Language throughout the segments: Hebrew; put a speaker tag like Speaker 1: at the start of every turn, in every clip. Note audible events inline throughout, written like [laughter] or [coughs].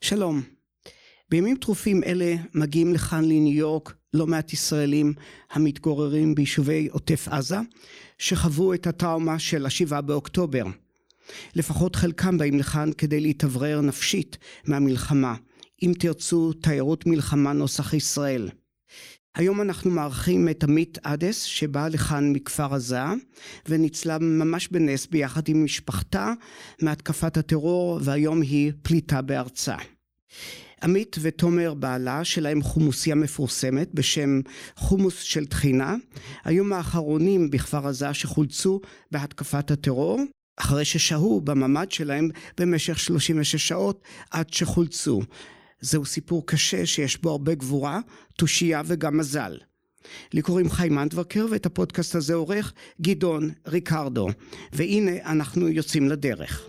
Speaker 1: שלום. בימים טרופים אלה מגיעים לכאן לניו יורק לא מעט ישראלים המתגוררים ביישובי עוטף עזה שחוו את הטראומה של השבעה באוקטובר. לפחות חלקם באים לכאן כדי להתאוורר נפשית מהמלחמה. אם תרצו תיירות מלחמה נוסח ישראל. היום אנחנו מארחים את עמית אדס שבאה לכאן מכפר עזה וניצלה ממש בנס ביחד עם משפחתה מהתקפת הטרור והיום היא פליטה בארצה. עמית ותומר בעלה שלהם חומוסייה מפורסמת בשם חומוס של טחינה היו מהאחרונים בכפר עזה שחולצו בהתקפת הטרור אחרי ששהו בממ"ד שלהם במשך 36 שעות עד שחולצו זהו סיפור קשה שיש בו הרבה גבורה, תושייה וגם מזל. לי קוראים חיים אנדברקר ואת הפודקאסט הזה עורך גדעון ריקרדו והנה אנחנו יוצאים לדרך.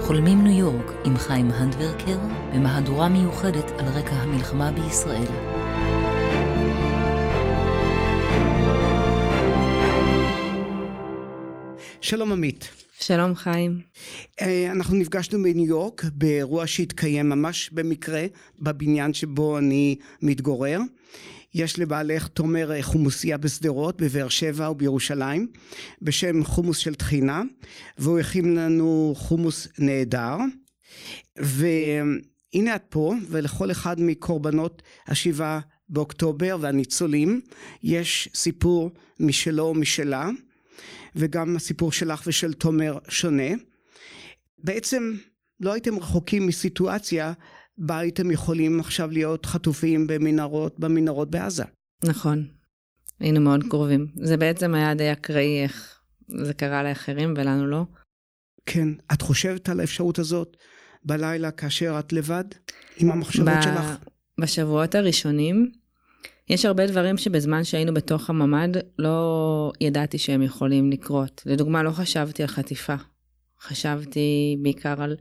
Speaker 2: חולמים ניו יורק עם חיים הנדברקר במהדורה מיוחדת על רקע המלחמה בישראל.
Speaker 1: שלום עמית.
Speaker 3: שלום חיים.
Speaker 1: אה, אנחנו נפגשנו בניו יורק באירוע שהתקיים ממש במקרה בבניין שבו אני מתגורר. יש לבעלך תומר אה, חומוסייה בשדרות, בבאר שבע ובירושלים, בשם חומוס של טחינה, והוא הכין לנו חומוס נהדר. והנה את פה, ולכל אחד מקורבנות השבעה באוקטובר והניצולים, יש סיפור משלו ומשלה. וגם הסיפור שלך ושל תומר שונה. בעצם לא הייתם רחוקים מסיטואציה בה הייתם יכולים עכשיו להיות חטופים במנהרות, במנהרות בעזה.
Speaker 3: נכון, היינו מאוד קרובים. זה בעצם היה די אקראי איך זה קרה לאחרים ולנו לא.
Speaker 1: כן, את חושבת על האפשרות הזאת בלילה כאשר את לבד עם המחשבות ב... שלך?
Speaker 3: בשבועות הראשונים יש הרבה דברים שבזמן שהיינו בתוך הממ"ד לא ידעתי שהם יכולים לקרות. לדוגמה, לא חשבתי על חטיפה. חשבתי בעיקר על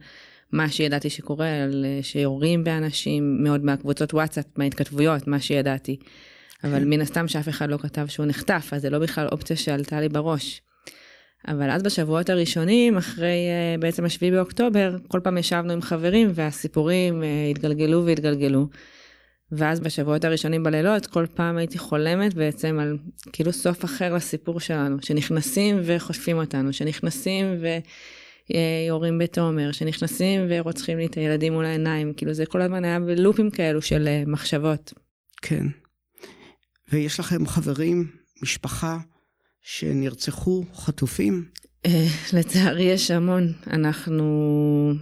Speaker 3: מה שידעתי שקורה, על אה, שיורים באנשים, מאוד מהקבוצות וואטסאפ, מההתכתבויות, מה שידעתי. אבל מן הסתם שאף אחד לא כתב שהוא נחטף, אז זה לא בכלל אופציה שעלתה לי בראש. אבל אז בשבועות הראשונים, אחרי uh, בעצם השביעי באוקטובר, כל פעם ישבנו עם חברים והסיפורים uh, התגלגלו והתגלגלו. ואז בשבועות הראשונים בלילות כל פעם הייתי חולמת בעצם על כאילו סוף אחר לסיפור שלנו שנכנסים וחוטפים אותנו שנכנסים ויורים בתומר שנכנסים ורוצחים לי את הילדים מול העיניים כאילו זה כל הזמן היה בלופים כאלו של אה, מחשבות.
Speaker 1: כן. ויש לכם חברים משפחה שנרצחו חטופים?
Speaker 3: אה, לצערי יש המון אנחנו.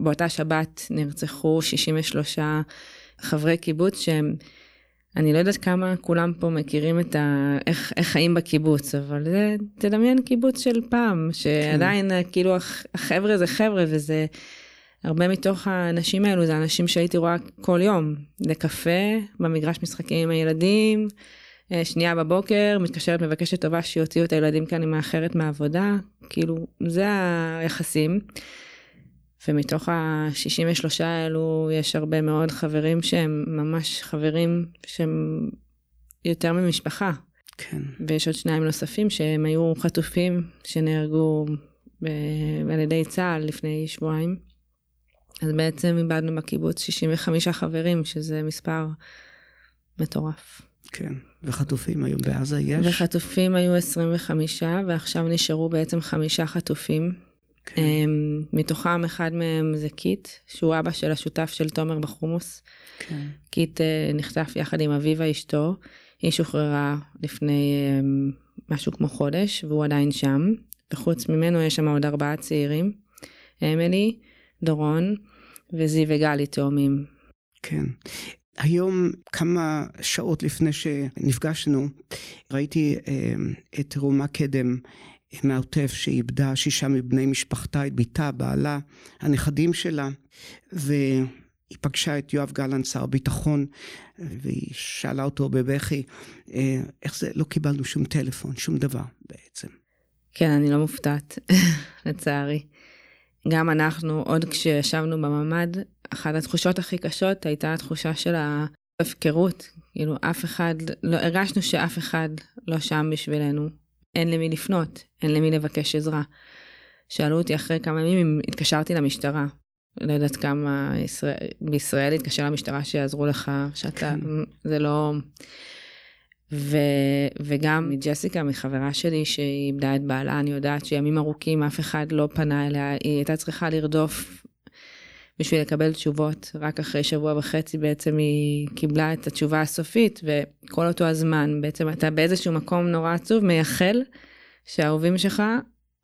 Speaker 3: באותה שבת נרצחו 63 חברי קיבוץ שהם, אני לא יודעת כמה כולם פה מכירים את ה... איך, איך חיים בקיבוץ, אבל זה, תדמיין קיבוץ של פעם, שעדיין כן. כאילו החבר'ה זה חבר'ה וזה... הרבה מתוך האנשים האלו זה אנשים שהייתי רואה כל יום, לקפה, במגרש משחקים עם הילדים, אה, שנייה בבוקר, מתקשרת, מבקשת טובה שיוציאו את הילדים כאן, אני מאחרת מהעבודה, כאילו, זה היחסים. ומתוך ה-63 האלו יש הרבה מאוד חברים שהם ממש חברים שהם יותר ממשפחה.
Speaker 1: כן.
Speaker 3: ויש עוד שניים נוספים שהם היו חטופים שנהרגו ב- על ידי צה"ל לפני שבועיים. אז בעצם איבדנו בקיבוץ 65 חברים, שזה מספר מטורף.
Speaker 1: כן, וחטופים היו בעזה יש?
Speaker 3: וחטופים היו 25, ועכשיו נשארו בעצם חמישה חטופים. כן. אמ, מתוכם אחד מהם זה קיט, שהוא אבא של השותף של תומר בחומוס. כן. קיט אה, נחטף יחד עם אביבה אשתו, היא שוחררה לפני אמ, משהו כמו חודש, והוא עדיין שם. וחוץ ממנו יש שם עוד ארבעה צעירים, אמילי, דורון וזיו וגלי תאומים.
Speaker 1: כן. היום, כמה שעות לפני שנפגשנו, ראיתי אה, את רומה קדם מהעוטף שאיבדה שישה מבני משפחתה, את בתה, בעלה, הנכדים שלה, והיא פגשה את יואב גלנט, שר הביטחון, והיא שאלה אותו בבכי, אה, איך זה, לא קיבלנו שום טלפון, שום דבר בעצם.
Speaker 3: כן, אני לא מופתעת, [laughs] לצערי. גם אנחנו, עוד כשישבנו בממ"ד, אחת התחושות הכי קשות הייתה התחושה של ההפקרות. כאילו, אף אחד, לא, הרגשנו שאף אחד לא שם בשבילנו. אין למי לפנות, אין למי לבקש עזרה. שאלו אותי אחרי כמה ימים אם התקשרתי למשטרה. לא יודעת כמה ישראל, בישראל התקשר למשטרה שיעזרו לך, שאתה, כן. זה לא... ו, וגם מג'סיקה, מחברה שלי שהיא איבדה את בעלה, אני יודעת שימים ארוכים אף אחד לא פנה אליה, היא הייתה צריכה לרדוף בשביל לקבל תשובות. רק אחרי שבוע וחצי בעצם היא קיבלה את התשובה הסופית, וכל אותו הזמן בעצם אתה באיזשהו מקום נורא עצוב, מייחל שהאהובים שלך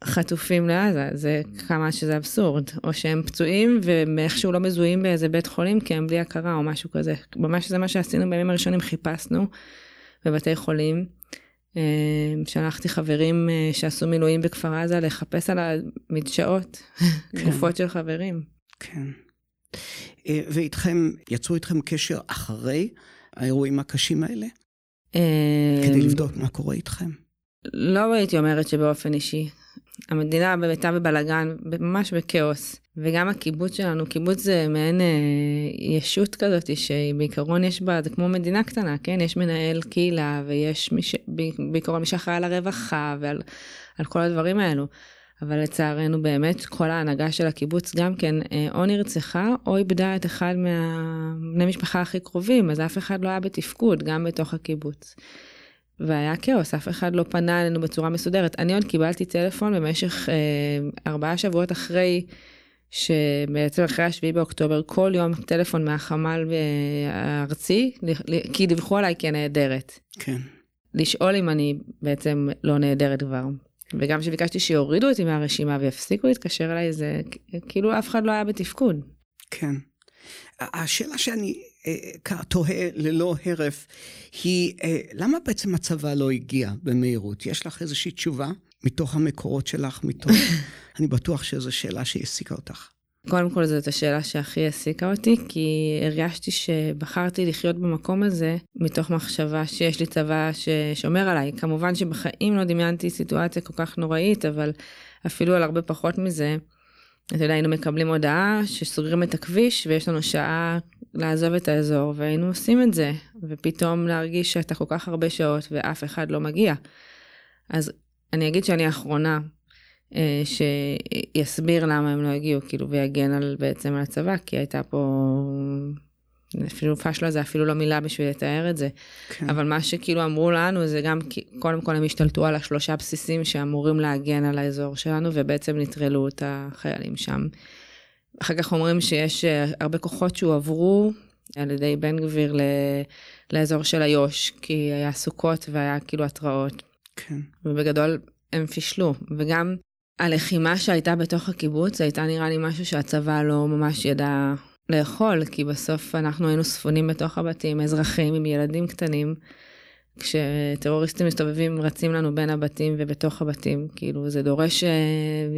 Speaker 3: חטופים לעזה, זה כמה שזה אבסורד, או שהם פצועים ואיכשהו לא מזוהים באיזה בית חולים כי הם בלי הכרה או משהו כזה. ממש זה מה שעשינו בימים הראשונים, חיפשנו בבתי חולים. אה, שלחתי חברים אה, שעשו מילואים בכפר עזה לחפש על המדשאות, כן. גופות של חברים.
Speaker 1: כן. אה, ואיתכם, יצרו איתכם קשר אחרי האירועים הקשים האלה? כדי לבדוק מה קורה איתכם?
Speaker 3: לא הייתי אומרת שבאופן אישי. המדינה באמת בבלאגן, ממש בכאוס. וגם הקיבוץ שלנו, קיבוץ זה מעין אה, ישות כזאת שבעיקרון יש בה, זה כמו מדינה קטנה, כן? יש מנהל קהילה ויש מי ש... בעיקרון מי שאחראי על הרווחה ועל על כל הדברים האלו. אבל לצערנו באמת כל ההנהגה של הקיבוץ גם כן אה, או נרצחה או איבדה את אחד מהבני משפחה הכי קרובים, אז אף אחד לא היה בתפקוד, גם בתוך הקיבוץ. והיה כאוס, אף אחד לא פנה אלינו בצורה מסודרת. אני עוד קיבלתי טלפון במשך אה, ארבעה שבועות אחרי, שבעצם אחרי השביעי באוקטובר, כל יום טלפון מהחמ"ל אה, הארצי, כי דיווחו עליי כנעדרת.
Speaker 1: כן.
Speaker 3: לשאול אם אני בעצם לא נעדרת כבר. וגם כשביקשתי שיורידו אותי מהרשימה ויפסיקו להתקשר אליי, זה כאילו אף אחד לא היה בתפקוד.
Speaker 1: כן. השאלה שאני אה, תוהה ללא הרף היא, אה, למה בעצם הצבא לא הגיע במהירות? יש לך איזושהי תשובה מתוך המקורות שלך, מתוך... [laughs] אני בטוח שזו שאלה שהעסיקה אותך.
Speaker 3: קודם כל זאת השאלה שהכי העסיקה אותי, כי הרגשתי שבחרתי לחיות במקום הזה מתוך מחשבה שיש לי צבא ששומר עליי. כמובן שבחיים לא דמיינתי סיטואציה כל כך נוראית, אבל אפילו על הרבה פחות מזה. אתה יודע, היינו מקבלים הודעה שסוגרים את הכביש ויש לנו שעה לעזוב את האזור, והיינו עושים את זה, ופתאום להרגיש שאתה כל כך הרבה שעות ואף אחד לא מגיע. אז אני אגיד שאני האחרונה שיסביר למה הם לא הגיעו, כאילו, ויגן על בעצם על הצבא, כי הייתה פה... אפילו פשלה זה אפילו לא מילה בשביל לתאר את זה. כן. אבל מה שכאילו אמרו לנו זה גם, קודם כל הם השתלטו על השלושה בסיסים שאמורים להגן על האזור שלנו, ובעצם נטרלו את החיילים שם. אחר כך אומרים שיש אה, הרבה כוחות שהועברו על ידי בן גביר ל... לאזור של איו"ש, כי היה סוכות והיה כאילו התראות.
Speaker 1: כן.
Speaker 3: ובגדול הם פישלו, וגם הלחימה שהייתה בתוך הקיבוץ הייתה נראה לי משהו שהצבא לא ממש ידע לאכול, כי בסוף אנחנו היינו ספונים בתוך הבתים, אזרחים עם ילדים קטנים. כשטרוריסטים מסתובבים רצים לנו בין הבתים ובתוך הבתים כאילו זה דורש אה,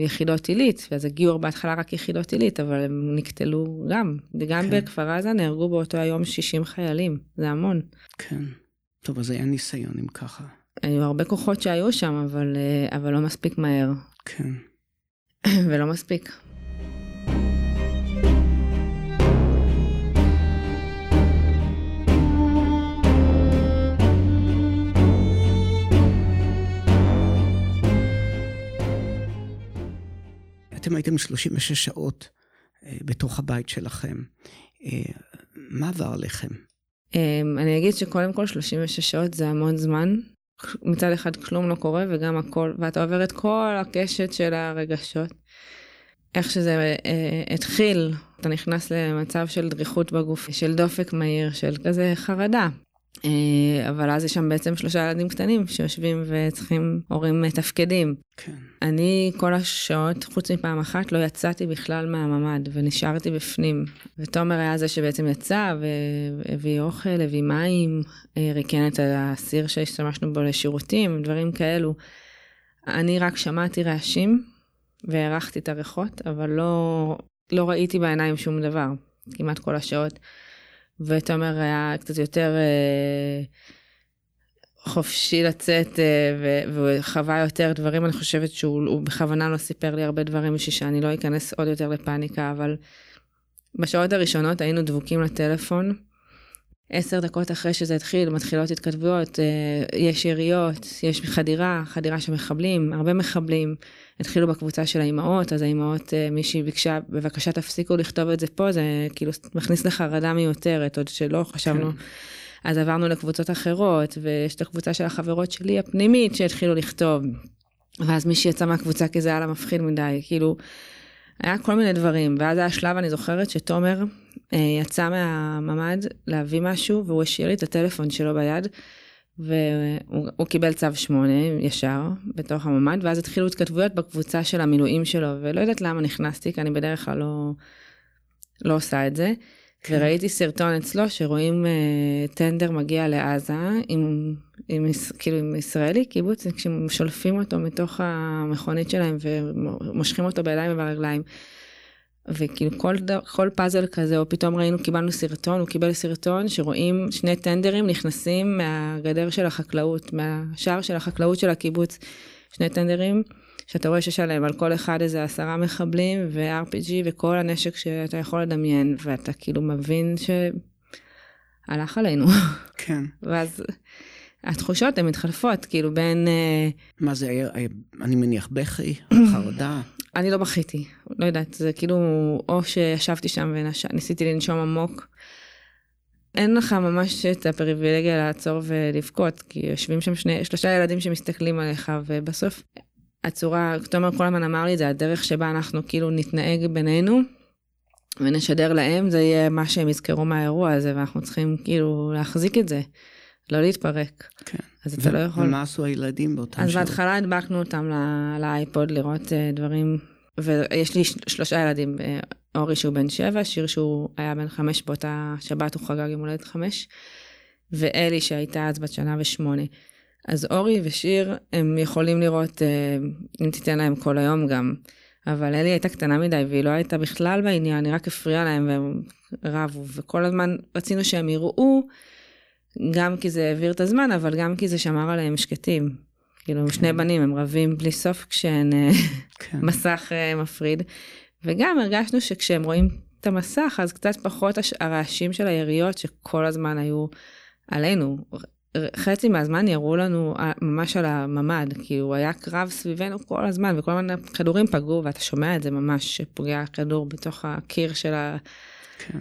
Speaker 3: יחידות עילית ואז הגיעו בהתחלה רק יחידות עילית אבל הם נקטלו גם וגם כן. בכפר עזה נהרגו באותו היום 60 חיילים זה המון.
Speaker 1: כן. טוב אז היה ניסיון אם ככה.
Speaker 3: היו הרבה כוחות שהיו שם אבל אה, אבל לא מספיק מהר.
Speaker 1: כן. [laughs]
Speaker 3: ולא מספיק.
Speaker 1: אתם הייתם 36 שעות אה, בתוך הבית שלכם. אה, מה עבר עליכם?
Speaker 3: אמ, אני אגיד שקודם כל 36 שעות זה המון זמן. מצד אחד כלום לא קורה וגם הכל, ואתה עובר את כל הקשת של הרגשות. איך שזה אה, התחיל, אתה נכנס למצב של דריכות בגוף, של דופק מהיר, של כזה חרדה. אה, אבל אז יש שם בעצם שלושה ילדים קטנים שיושבים וצריכים הורים מתפקדים.
Speaker 1: כן.
Speaker 3: אני כל השעות, חוץ מפעם אחת, לא יצאתי בכלל מהממ"ד ונשארתי בפנים. ותומר היה זה שבעצם יצא והביא אוכל, הביא מים, אה, ריקן את הסיר שהשתמשנו בו לשירותים, דברים כאלו. אני רק שמעתי רעשים והערכתי את הריחות, אבל לא, לא ראיתי בעיניים שום דבר, כמעט כל השעות. ותומר היה קצת יותר אה, חופשי לצאת אה, והוא חווה יותר דברים, אני חושבת שהוא בכוונה לא סיפר לי הרבה דברים בשביל שאני לא אכנס עוד יותר לפאניקה, אבל בשעות הראשונות היינו דבוקים לטלפון. עשר דקות אחרי שזה התחיל, מתחילות התכתבויות, אה, יש יריות, יש חדירה, חדירה של מחבלים, הרבה מחבלים. התחילו בקבוצה של האימהות, אז האימהות, אה, מישהי ביקשה, בבקשה תפסיקו לכתוב את זה פה, זה כאילו מכניס לחרדה מיותרת, עוד שלא חשבנו. כן. אז עברנו לקבוצות אחרות, ויש את הקבוצה של החברות שלי הפנימית שהתחילו לכתוב. ואז מישהי יצא מהקבוצה כי זה היה לה מפחיד מדי, כאילו, היה כל מיני דברים. ואז היה שלב, אני זוכרת, שתומר אה, יצא מהממ"ד להביא משהו, והוא השאיר לי את הטלפון שלו ביד, והוא קיבל צו 8 ישר בתוך הממ"ד, ואז התחילו התכתבויות בקבוצה של המילואים שלו, ולא יודעת למה נכנסתי, כי אני בדרך כלל לא, לא עושה את זה. כן. וראיתי סרטון אצלו שרואים uh, טנדר מגיע לעזה עם, עם, כאילו עם ישראלי קיבוץ, כששולפים אותו מתוך המכונית שלהם ומושכים אותו בידיים וברגליים. וכאילו כל, כל פאזל כזה, או פתאום ראינו, קיבלנו סרטון, הוא קיבל סרטון שרואים שני טנדרים נכנסים מהגדר של החקלאות, מהשער של החקלאות של הקיבוץ, שני טנדרים, שאתה רואה שיש עליהם על כל אחד איזה עשרה מחבלים ו-RPG וכל הנשק שאתה יכול לדמיין, ואתה כאילו מבין שהלך עלינו.
Speaker 1: כן.
Speaker 3: ואז התחושות הן מתחלפות, כאילו בין... אה,
Speaker 1: מה זה היה, אני מניח בכי, [coughs] חרדה?
Speaker 3: אני לא בכיתי, לא יודעת, זה כאילו, או שישבתי שם וניסיתי לנשום עמוק. אין לך ממש את הפריבילגיה לעצור ולבכות, כי יושבים שם שני, שלושה ילדים שמסתכלים עליך, ובסוף הצורה, תומר כל הזמן אמר לי, זה הדרך שבה אנחנו כאילו נתנהג בינינו, ונשדר להם, זה יהיה מה שהם יזכרו מהאירוע הזה, ואנחנו צריכים כאילו להחזיק את זה, לא להתפרק.
Speaker 1: כן. אז אתה לא יכול... ומה עשו הילדים באותם
Speaker 3: שעות? אז בהתחלה הדבקנו אותם לאייפוד לראות uh, דברים, ויש לי שלושה ילדים, uh, אורי שהוא בן שבע, שיר שהוא היה בן חמש באותה שבת, הוא חגג יום הולדת חמש, ואלי שהייתה אז בת שנה ושמונה. אז אורי ושיר, הם יכולים לראות, אה, אם תיתן להם כל היום גם, אבל אלי הייתה קטנה מדי והיא לא הייתה בכלל בעניין, היא רק הפריעה להם והם רבו, וכל הזמן רצינו שהם יראו, גם כי זה העביר את הזמן, אבל גם כי זה שמר עליהם שקטים. כאילו, כן. שני בנים, הם רבים בלי סוף כשאין אה, כן. מסך אה, מפריד. וגם הרגשנו שכשהם רואים את המסך, אז קצת פחות הרעשים של היריות שכל הזמן היו עלינו. חצי מהזמן יראו לנו אה, ממש על הממ"ד, כי הוא היה קרב סביבנו כל הזמן, וכל הזמן הכדורים פגעו, ואתה שומע את זה ממש, שפוגע כדור בתוך הקיר של כן.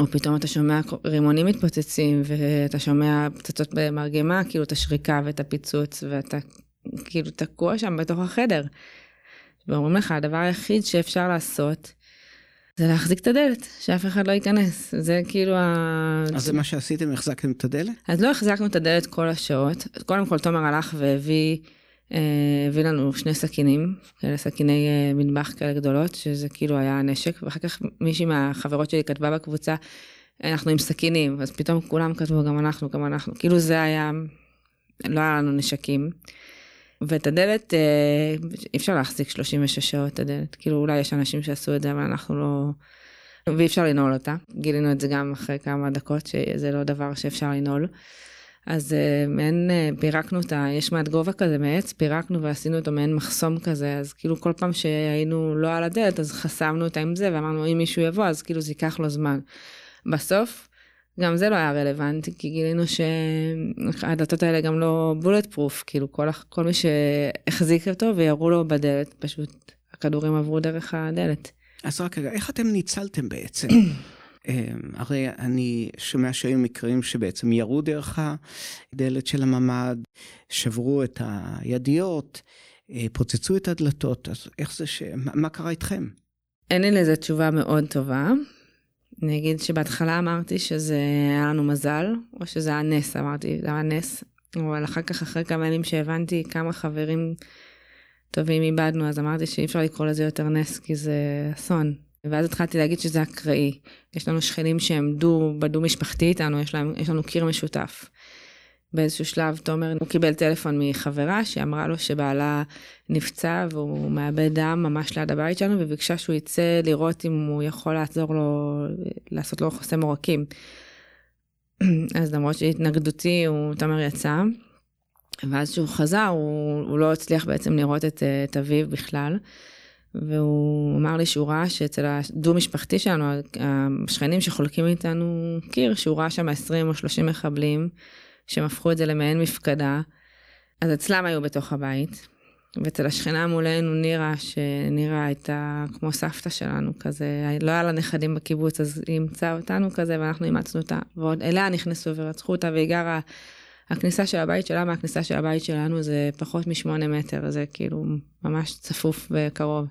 Speaker 3: הממ"ד. או פתאום אתה שומע רימונים מתפוצצים, ואתה שומע פצצות במרגמה, כאילו את השריקה ואת הפיצוץ, ואתה כאילו תקוע שם בתוך החדר. ואומרים לך, הדבר היחיד שאפשר לעשות, זה להחזיק את הדלת, שאף אחד לא ייכנס. זה כאילו ה...
Speaker 1: אז זה מה שעשיתם, החזקתם את הדלת?
Speaker 3: אז לא החזקנו את הדלת כל השעות. קודם כל, תומר הלך והביא הביא לנו שני סכינים, כאלה סכיני אה, מטבח כאלה גדולות, שזה כאילו היה נשק, ואחר כך מישהי מהחברות שלי כתבה בקבוצה, אנחנו עם סכינים, אז פתאום כולם כתבו, גם אנחנו, גם אנחנו. כאילו זה היה, לא היה לנו נשקים. ואת הדלת, אה, אי אפשר להחזיק 36 שעות את הדלת. כאילו אולי יש אנשים שעשו את זה, אבל אנחנו לא... ואי אפשר לנעול אותה. גילינו את זה גם אחרי כמה דקות, שזה לא דבר שאפשר לנעול. אז אה, מעין אה, פירקנו אותה, יש מעט גובה כזה מעץ, פירקנו ועשינו אותו מעין מחסום כזה, אז כאילו כל פעם שהיינו לא על הדלת, אז חסמנו אותה עם זה, ואמרנו אם מישהו יבוא, אז כאילו זה ייקח לו זמן. בסוף, גם זה לא היה רלוונטי, כי גילינו שהדלתות האלה גם לא בולט פרוף, כאילו כל, כל מי שהחזיק אותו וירו לו בדלת, פשוט הכדורים עברו דרך הדלת.
Speaker 1: אז רק רגע, איך אתם ניצלתם בעצם? אמ, הרי אני שומע שהיו מקרים שבעצם ירו דרך הדלת של הממ"ד, שברו את הידיות, אה, פוצצו את הדלתות, אז איך זה ש... מה קרה איתכם?
Speaker 3: אין לי לזה תשובה מאוד טובה. אני אגיד שבהתחלה אמרתי שזה היה לנו מזל, או שזה היה נס, אמרתי, זה היה נס. אבל אחר כך, אחרי כמה ימים שהבנתי כמה חברים טובים איבדנו, אז אמרתי שאי אפשר לקרוא לזה יותר נס, כי זה אסון. ואז התחלתי להגיד שזה אקראי. יש לנו שכנים שהם דו, בדו משפחתי איתנו, יש, להם, יש לנו קיר משותף. באיזשהו שלב תומר, הוא קיבל טלפון מחברה שאמרה לו שבעלה נפצע והוא מאבד דם ממש ליד הבית שלנו וביקשה שהוא יצא לראות אם הוא יכול לעזור לו, לעשות לו חוסם עורקים. [clears throat] אז למרות שהתנגדותי, הוא, תומר יצא. ואז כשהוא חזר, הוא, הוא לא הצליח בעצם לראות את, את אביו בכלל. והוא אמר לי שהוא ראה שאצל הדו משפחתי שלנו, השכנים שחולקים איתנו קיר, שהוא ראה שם 20 או 30 מחבלים, שהם הפכו את זה למעין מפקדה. אז אצלם היו בתוך הבית, ואצל השכנה מולנו נירה, שנירה הייתה כמו סבתא שלנו כזה, לא היה לה נכדים בקיבוץ, אז היא אימצה אותנו כזה, ואנחנו אימצנו אותה, ועוד אליה נכנסו ורצחו אותה, והיא גרה, הכניסה של הבית שלה מהכניסה של הבית שלנו זה פחות משמונה מטר, זה כאילו ממש צפוף וקרוב.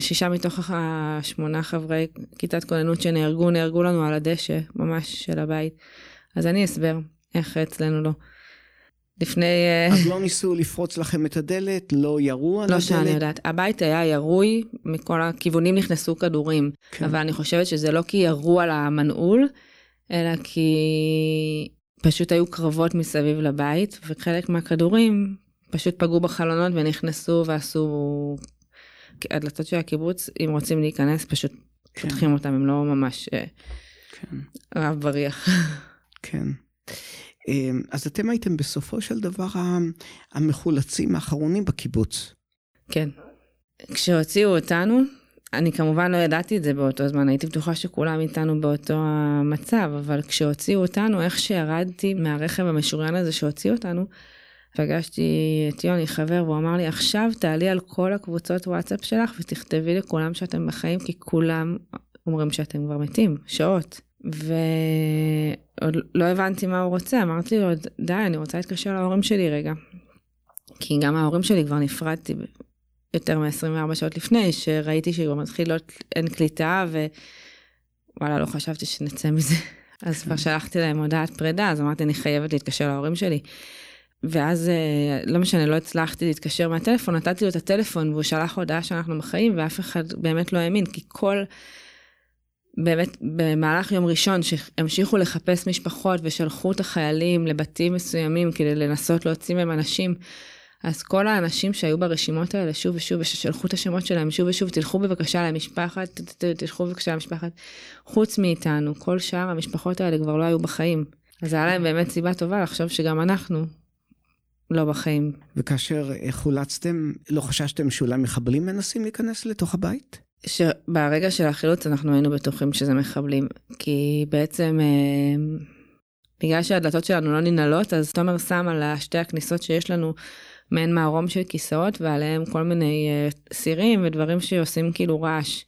Speaker 3: ושישה מתוך השמונה חברי כיתת כוננות שנהרגו, נהרגו לנו על הדשא, ממש של הבית. אז אני אסבר איך אצלנו לא. לפני... אה,
Speaker 1: אז לא ניסו לפרוץ לכם את הדלת? לא ירו על
Speaker 3: לא
Speaker 1: הדלת?
Speaker 3: לא שאני יודעת. הבית היה ירוי, מכל הכיוונים נכנסו כדורים. כן. אבל אני חושבת שזה לא כי ירו על המנעול, אלא כי פשוט היו קרבות מסביב לבית, וחלק מהכדורים פשוט פגעו בחלונות ונכנסו ועשו... הדלתות של הקיבוץ, אם רוצים להיכנס, פשוט כן. פותחים אותם, הם לא ממש אה, כן. רב בריח.
Speaker 1: כן. אמ, אז אתם הייתם בסופו של דבר המחולצים האחרונים בקיבוץ.
Speaker 3: כן. כשהוציאו אותנו, אני כמובן לא ידעתי את זה באותו זמן, הייתי בטוחה שכולם איתנו באותו המצב, אבל כשהוציאו אותנו, איך שירדתי מהרכב המשוריין הזה שהוציא אותנו, פגשתי את יוני, חבר, והוא אמר לי, עכשיו תעלי על כל הקבוצות וואטסאפ שלך ותכתבי לכולם שאתם בחיים, כי כולם אומרים שאתם כבר מתים, שעות. ועוד לא הבנתי מה הוא רוצה, אמרתי לו, די, אני רוצה להתקשר להורים שלי רגע. כי גם ההורים שלי כבר נפרדתי יותר מ-24 שעות לפני, שראיתי שכבר מתחיל להיות, אין קליטה, ווואלה, לא חשבתי שנצא מזה. [laughs] אז כבר שלחתי להם הודעת פרידה, אז אמרתי, אני חייבת להתקשר להורים שלי. ואז, אה, לא משנה, לא הצלחתי להתקשר מהטלפון, נתתי לו את הטלפון והוא שלח הודעה שאנחנו בחיים, ואף אחד באמת לא האמין, כי כל... באמת במהלך יום ראשון שהמשיכו לחפש משפחות ושלחו את החיילים לבתים מסוימים כדי לנסות להוציא מהם אנשים. אז כל האנשים שהיו ברשימות האלה שוב ושוב וששלחו את השמות שלהם שוב ושוב תלכו בבקשה למשפחת תלכו בבקשה למשפחת חוץ מאיתנו כל שאר המשפחות האלה כבר לא היו בחיים. אז היה להם באמת סיבה טובה לחשוב שגם אנחנו לא בחיים.
Speaker 1: וכאשר חולצתם לא חששתם שאולי מחבלים מנסים להיכנס לתוך הבית?
Speaker 3: שברגע של החילוץ אנחנו היינו בטוחים שזה מחבלים, כי בעצם אה, בגלל שהדלתות שלנו לא ננעלות, אז תומר שם על שתי הכניסות שיש לנו מעין מערום של כיסאות ועליהם כל מיני אה, סירים ודברים שעושים כאילו רעש.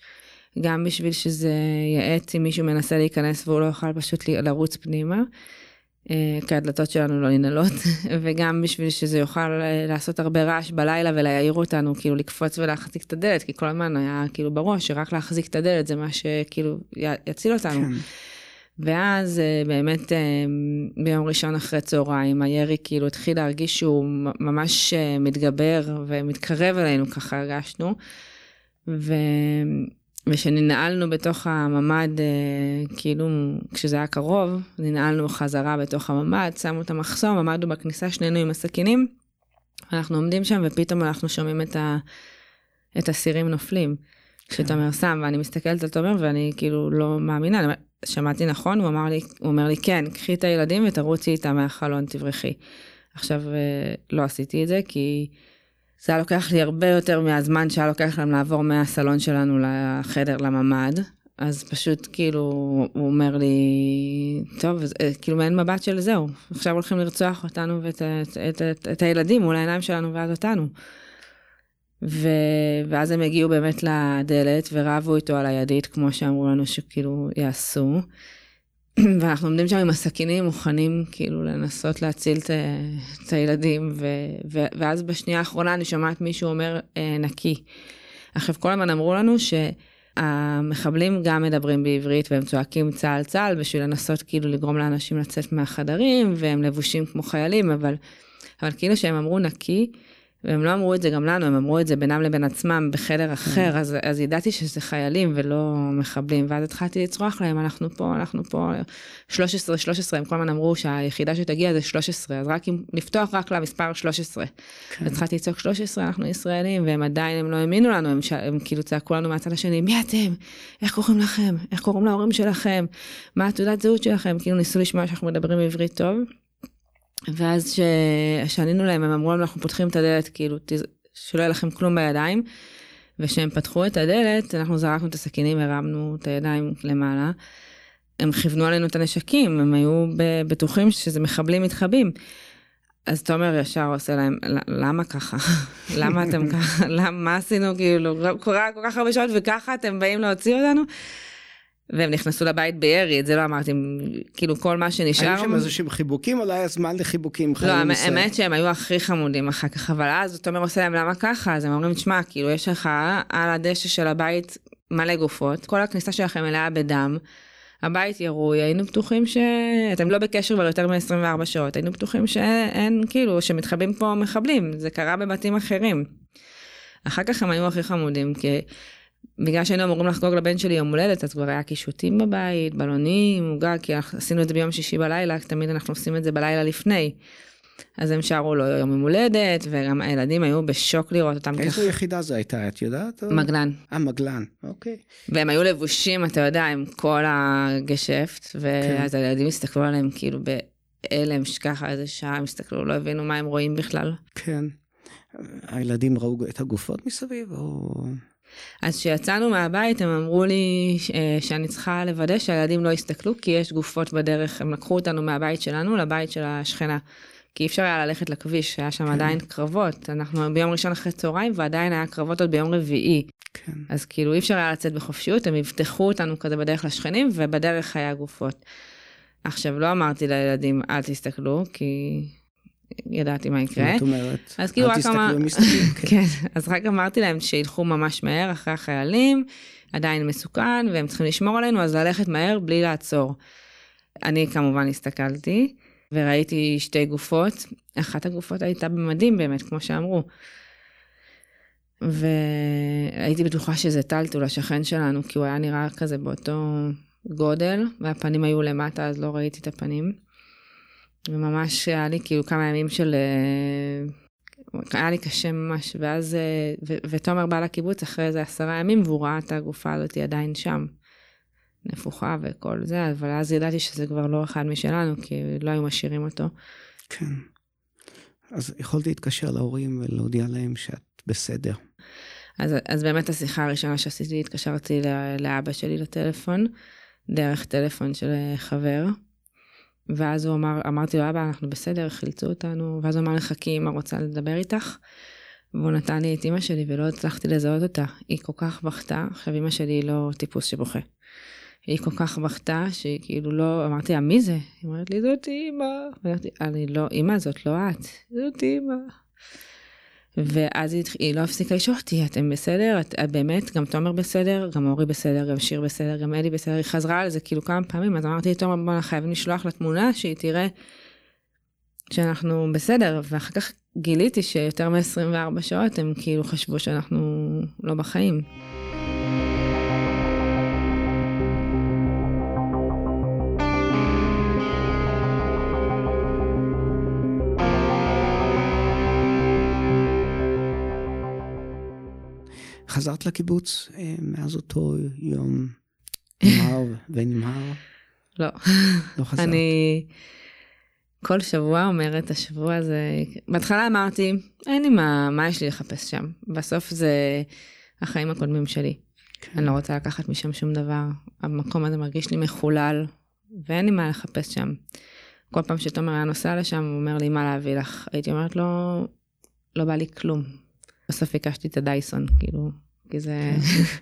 Speaker 3: גם בשביל שזה יעט אם מישהו מנסה להיכנס והוא לא יוכל פשוט לרוץ פנימה. אה, כי הדלתות שלנו לא ננעלות, [laughs] וגם בשביל שזה יוכל אה, לעשות הרבה רעש בלילה ולהעיר אותנו, כאילו לקפוץ ולהחזיק את הדלת, כי כל הזמן היה כאילו בראש שרק להחזיק את הדלת זה מה שכאילו יציל אותנו. ואז אה, באמת ביום ראשון אחרי צהריים הירי כאילו התחיל להרגיש שהוא ממש מתגבר ומתקרב אלינו ככה הרגשנו. ו... ושננעלנו בתוך הממ"ד, אה, כאילו, כשזה היה קרוב, ננעלנו חזרה בתוך הממ"ד, שמו את המחסום, עמדנו בכניסה שנינו עם הסכינים, אנחנו עומדים שם ופתאום אנחנו שומעים את, ה, את הסירים נופלים. כשתומר שם, ואני מסתכלת על תומר ואני כאילו לא מאמינה, שמעתי נכון, הוא אמר לי, הוא אומר לי, כן, קחי את הילדים ותרוצי איתם מהחלון, תברחי. עכשיו, אה, לא עשיתי את זה כי... זה היה לוקח לי הרבה יותר מהזמן שהיה לוקח להם לעבור מהסלון שלנו לחדר לממ"ד. אז פשוט כאילו הוא אומר לי טוב אה, כאילו מעין מבט של זהו עכשיו הולכים לרצוח אותנו ואת את, את, את, את הילדים מול העיניים שלנו ואז אותנו. ו... ואז הם הגיעו באמת לדלת ורבו איתו על הידית כמו שאמרו לנו שכאילו יעשו. [clears throat] ואנחנו עומדים שם עם הסכינים מוכנים כאילו לנסות להציל את, הילדים ו, ו, ואז בשנייה האחרונה אני שומעת מישהו אומר אה, נקי. עכשיו כל הזמן אמרו לנו שהמחבלים גם מדברים בעברית והם צועקים צה"ל צה"ל בשביל לנסות כאילו לגרום לאנשים לצאת מהחדרים והם לבושים כמו חיילים אבל, אבל כאילו שהם אמרו נקי. והם לא אמרו את זה גם לנו, הם אמרו את זה בינם לבין עצמם בחדר אחר, אז, אז ידעתי שזה חיילים ולא מחבלים, ואז התחלתי לצרוח להם, אנחנו פה, אנחנו פה, 13, 13, הם כל הזמן אמרו שהיחידה שתגיע זה 13, אז רק אם, לפתוח רק למספר 13. כן. התחלתי לצעוק 13, אנחנו ישראלים, והם עדיין, הם לא האמינו לנו, הם, ש... הם כאילו צעקו לנו מהצד השני, מי אתם? איך קוראים לכם? איך קוראים להורים שלכם? מה התעודת זהות שלכם? כאילו ניסו לשמוע שאנחנו מדברים עברית טוב. ואז כשענינו להם הם אמרו לנו אנחנו פותחים את הדלת כאילו שלא יהיה לכם כלום בידיים. וכשהם פתחו את הדלת, אנחנו זרקנו את הסכינים, הרמנו את הידיים למעלה. הם כיוונו עלינו את הנשקים, הם היו בטוחים שזה מחבלים מתחבאים. אז תומר ישר עושה להם, למה ככה? [laughs] למה אתם ככה? [laughs] למה, מה עשינו? כאילו, קורה כל כך הרבה שעות וככה אתם באים להוציא אותנו? והם נכנסו לבית בירי, את זה לא אמרתי, כאילו כל מה שנשאר.
Speaker 1: היו שם איזה שהם חיבוקים, אולי הזמן לחיבוקים.
Speaker 3: לא, האמת שהם היו הכי חמודים אחר כך, אבל אז תומר עושה להם למה ככה, אז הם אומרים, תשמע, כאילו יש לך על הדשא של הבית מלא גופות, כל הכניסה שלכם מלאה בדם. הבית ירוי, היינו בטוחים שאתם לא בקשר כבר יותר מ-24 שעות, היינו בטוחים שאין, כאילו, שמתחבאים פה מחבלים, זה קרה בבתים אחרים. אחר כך הם היו הכי חמודים, כי בגלל שהיינו אמורים לחגוג לבן שלי יום הולדת, אז כבר היה קישוטים בבית, בלונים, עוגה, כי עשינו את זה ביום שישי בלילה, תמיד אנחנו עושים את זה בלילה לפני. אז הם שרו לו יום הולדת, וגם הילדים היו בשוק לראות אותם
Speaker 1: ככה. איזו יחידה זו הייתה, את יודעת?
Speaker 3: מגלן.
Speaker 1: אה, מגלן, אוקיי.
Speaker 3: והם היו לבושים, אתה יודע, עם כל הגשפט, ואז כן. הילדים הסתכלו עליהם כאילו בהלם, שככה איזה שעה הם הסתכלו, לא הבינו מה הם רואים בכלל.
Speaker 1: כן. הילדים ראו את הגופות מסביב, או...
Speaker 3: אז כשיצאנו מהבית הם אמרו לי אה, שאני צריכה לוודא שהילדים לא יסתכלו כי יש גופות בדרך, הם לקחו אותנו מהבית שלנו לבית של השכנה. כי אי אפשר היה ללכת לכביש, היה שם כן. עדיין קרבות. אנחנו ביום ראשון אחרי צהריים ועדיין היה קרבות עוד ביום רביעי. כן. אז כאילו אי אפשר היה לצאת בחופשיות, הם יבטחו אותנו כזה בדרך לשכנים ובדרך היה גופות. עכשיו לא אמרתי לילדים אל תסתכלו כי ידעתי מה יקרה.
Speaker 1: זאת אומרת,
Speaker 3: אז כאילו רק אמר... [laughs] כן. כן, אז רק אמרתי להם שילכו ממש מהר אחרי החיילים, עדיין מסוכן והם צריכים לשמור עלינו, אז ללכת מהר בלי לעצור. אני כמובן הסתכלתי וראיתי שתי גופות, אחת הגופות הייתה במדים באמת, כמו שאמרו. והייתי בטוחה שזה טלטול השכן שלנו, כי הוא היה נראה כזה באותו גודל, והפנים היו למטה, אז לא ראיתי את הפנים. וממש היה לי כאילו כמה ימים של... אה, היה לי קשה ממש, ואז... אה, ו- ותומר בא לקיבוץ אחרי איזה עשרה ימים, והוא ראה את הגופה הזאת עדיין שם. נפוחה וכל זה, אבל אז ידעתי שזה כבר לא אחד משלנו, כי לא היו משאירים אותו.
Speaker 1: כן. אז יכולתי להתקשר להורים ולהודיע להם שאת בסדר.
Speaker 3: אז, אז באמת השיחה הראשונה שעשיתי, התקשרתי לאבא שלי לטלפון, דרך טלפון של חבר. ואז הוא אמר, אמרתי לו, אבא, אנחנו בסדר, חילצו אותנו, ואז הוא אמר לי, חכי, אמא רוצה לדבר איתך. והוא נתן לי את אמא שלי ולא הצלחתי לזהות אותה. היא כל כך בכתה, עכשיו אמא שלי היא לא טיפוס שבוכה. היא כל כך בכתה, שהיא כאילו לא, אמרתי לה, מי זה? היא אומרת לי, זאת אמא. ואמרתי, אני לא, אמא, זאת לא את, זאת אמא. ואז היא, היא לא הפסיקה לשאול אותי, אתם בסדר? את, את באמת, גם תומר בסדר, גם אורי בסדר, גם שיר בסדר, גם אלי בסדר, היא חזרה על זה כאילו כמה פעמים, אז אמרתי לתומר, בוא, חייבים לשלוח לה תמונה שהיא תראה שאנחנו בסדר, ואחר כך גיליתי שיותר מ-24 שעות הם כאילו חשבו שאנחנו לא בחיים.
Speaker 1: חזרת לקיבוץ אה, מאז אותו יום [laughs] נמהר ונמהר?
Speaker 3: לא.
Speaker 1: לא חזרת.
Speaker 3: אני כל שבוע אומרת, השבוע הזה, בהתחלה אמרתי, אין לי מה, מה יש לי לחפש שם. בסוף זה החיים הקודמים שלי. כן. אני לא רוצה לקחת משם שום דבר. המקום הזה מרגיש לי מחולל, ואין לי מה לחפש שם. כל פעם שתומר היה נוסע לשם, הוא אומר לי, מה להביא לך? הייתי אומרת לו, לא בא לי כלום. בסוף ביקשתי את הדייסון, כאילו, כי זה...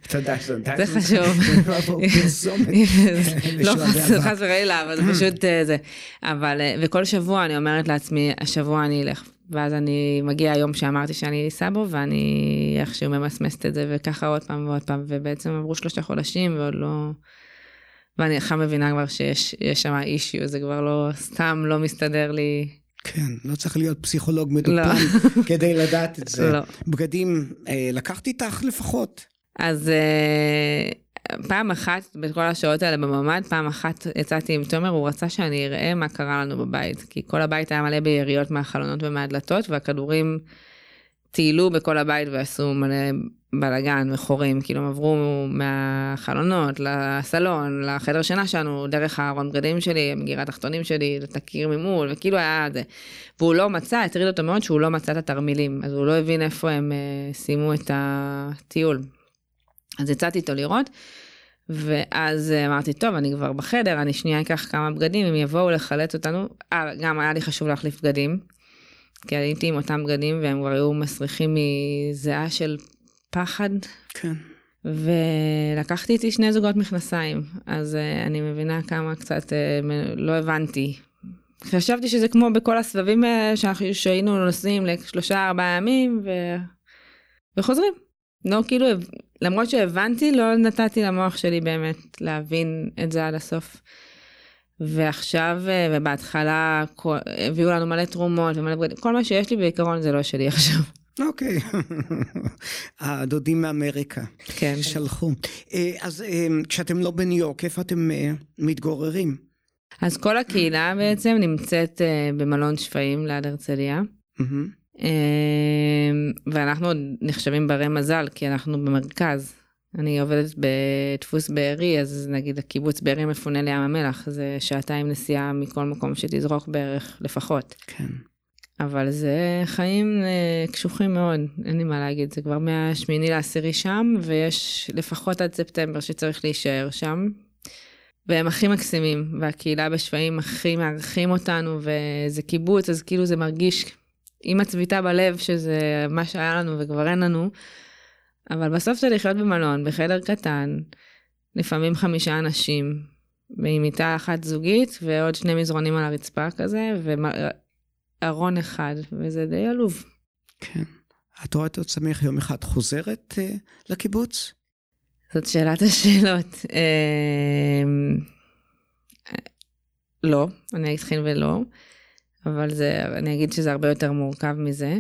Speaker 1: את הדייסון, [laughs] [laughs]
Speaker 3: זה חשוב. לא חס וחלילה, אבל זה פשוט אה, זה. אבל, אה, וכל שבוע אני אומרת לעצמי, השבוע אני אלך. ואז אני מגיע היום שאמרתי שאני אסע בו, ואני איכשהו ממסמסת את זה, וככה עוד פעם ועוד פעם, ובעצם עברו שלושה חודשים, ועוד לא... ואני עכשיו מבינה כבר שיש שם אישיו, זה כבר לא, סתם לא מסתדר לי
Speaker 1: כן, לא צריך להיות פסיכולוג מדופן לא. [laughs] כדי לדעת את זה. לא. בגדים, אה, לקחת איתך לפחות.
Speaker 3: אז אה, פעם אחת, בכל השעות האלה בממ"ד, פעם אחת יצאתי עם תומר, הוא רצה שאני אראה מה קרה לנו בבית. כי כל הבית היה מלא ביריות מהחלונות ומהדלתות, והכדורים טיילו בכל הבית ועשו מלא בלאגן וחורים, כאילו הם עברו מהחלונות לסלון, לחדר שינה שלנו, דרך הארון בגדים שלי, מגירת תחתונים שלי, את הקיר ממול, וכאילו היה זה. והוא לא מצא, הטריד אותו מאוד שהוא לא מצא את התרמילים, אז הוא לא הבין איפה הם uh, סיימו את הטיול. אז יצאתי איתו לראות, ואז uh, אמרתי, טוב, אני כבר בחדר, אני שנייה אקח כמה בגדים, אם יבואו לחלץ אותנו, אה, גם היה לי חשוב להחליף בגדים. כי הייתי עם אותם בגדים והם כבר היו מסריחים מזיעה של פחד.
Speaker 1: כן.
Speaker 3: ולקחתי איתי שני זוגות מכנסיים, אז uh, אני מבינה כמה קצת uh, לא הבנתי. חשבתי שזה כמו בכל הסבבים האלה שהיינו נוסעים לשלושה ארבעה ימים ו... וחוזרים. לא כאילו, למרות שהבנתי, לא נתתי למוח שלי באמת להבין את זה עד הסוף. ועכשיו, אה, ובהתחלה הביאו לנו מלא תרומות ומלא בגדים, כל מה שיש לי בעיקרון זה לא שלי עכשיו.
Speaker 1: אוקיי, [laughs] הדודים מאמריקה.
Speaker 3: כן.
Speaker 1: שלחו. אה, אז אה, כשאתם לא בניו יורק, איפה אתם מתגוררים?
Speaker 3: אז כל הקהילה בעצם נמצאת במלון שפיים ליד הרצליה. ואנחנו נחשבים ברי מזל, כי אנחנו במרכז. אני עובדת בדפוס בארי, אז נגיד הקיבוץ בארי מפונה לים המלח, זה שעתיים נסיעה מכל מקום שתזרוק בערך לפחות.
Speaker 1: כן.
Speaker 3: אבל זה חיים uh, קשוחים מאוד, אין לי מה להגיד, זה כבר מהשמיני לעשירי שם, ויש לפחות עד ספטמבר שצריך להישאר שם. והם הכי מקסימים, והקהילה בשפיים הכי מארחים אותנו, וזה קיבוץ, אז כאילו זה מרגיש עם הצביטה בלב שזה מה שהיה לנו וכבר אין לנו. אבל בסוף זה לחיות במלון, בחדר קטן, לפעמים חמישה אנשים, ועם מיטה אחת זוגית ועוד שני מזרונים על הרצפה כזה, וארון אחד, וזה די עלוב.
Speaker 1: כן. את רואה את עצמך יום אחד חוזרת uh, לקיבוץ?
Speaker 3: זאת שאלת השאלות. Uh, לא, אני אתחיל ולא, אבל זה, אני אגיד שזה הרבה יותר מורכב מזה.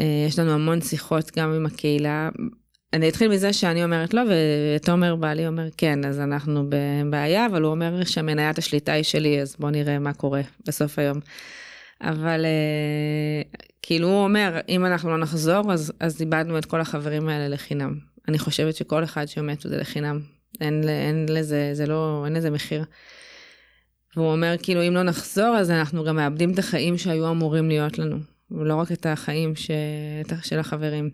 Speaker 3: אה, יש לנו המון שיחות גם עם הקהילה. אני אתחיל מזה שאני אומרת לא, ותומר בעלי אומר כן, אז אנחנו בבעיה, אבל הוא אומר שהמניית השליטה היא שלי, אז בוא נראה מה קורה בסוף היום. אבל אה, כאילו הוא אומר, אם אנחנו לא נחזור, אז, אז איבדנו את כל החברים האלה לחינם. אני חושבת שכל אחד שמתו זה לחינם. אין, אין לזה, זה לא, אין לזה מחיר. והוא אומר, כאילו, אם לא נחזור, אז אנחנו גם מאבדים את החיים שהיו אמורים להיות לנו. ולא רק את החיים ש... של החברים.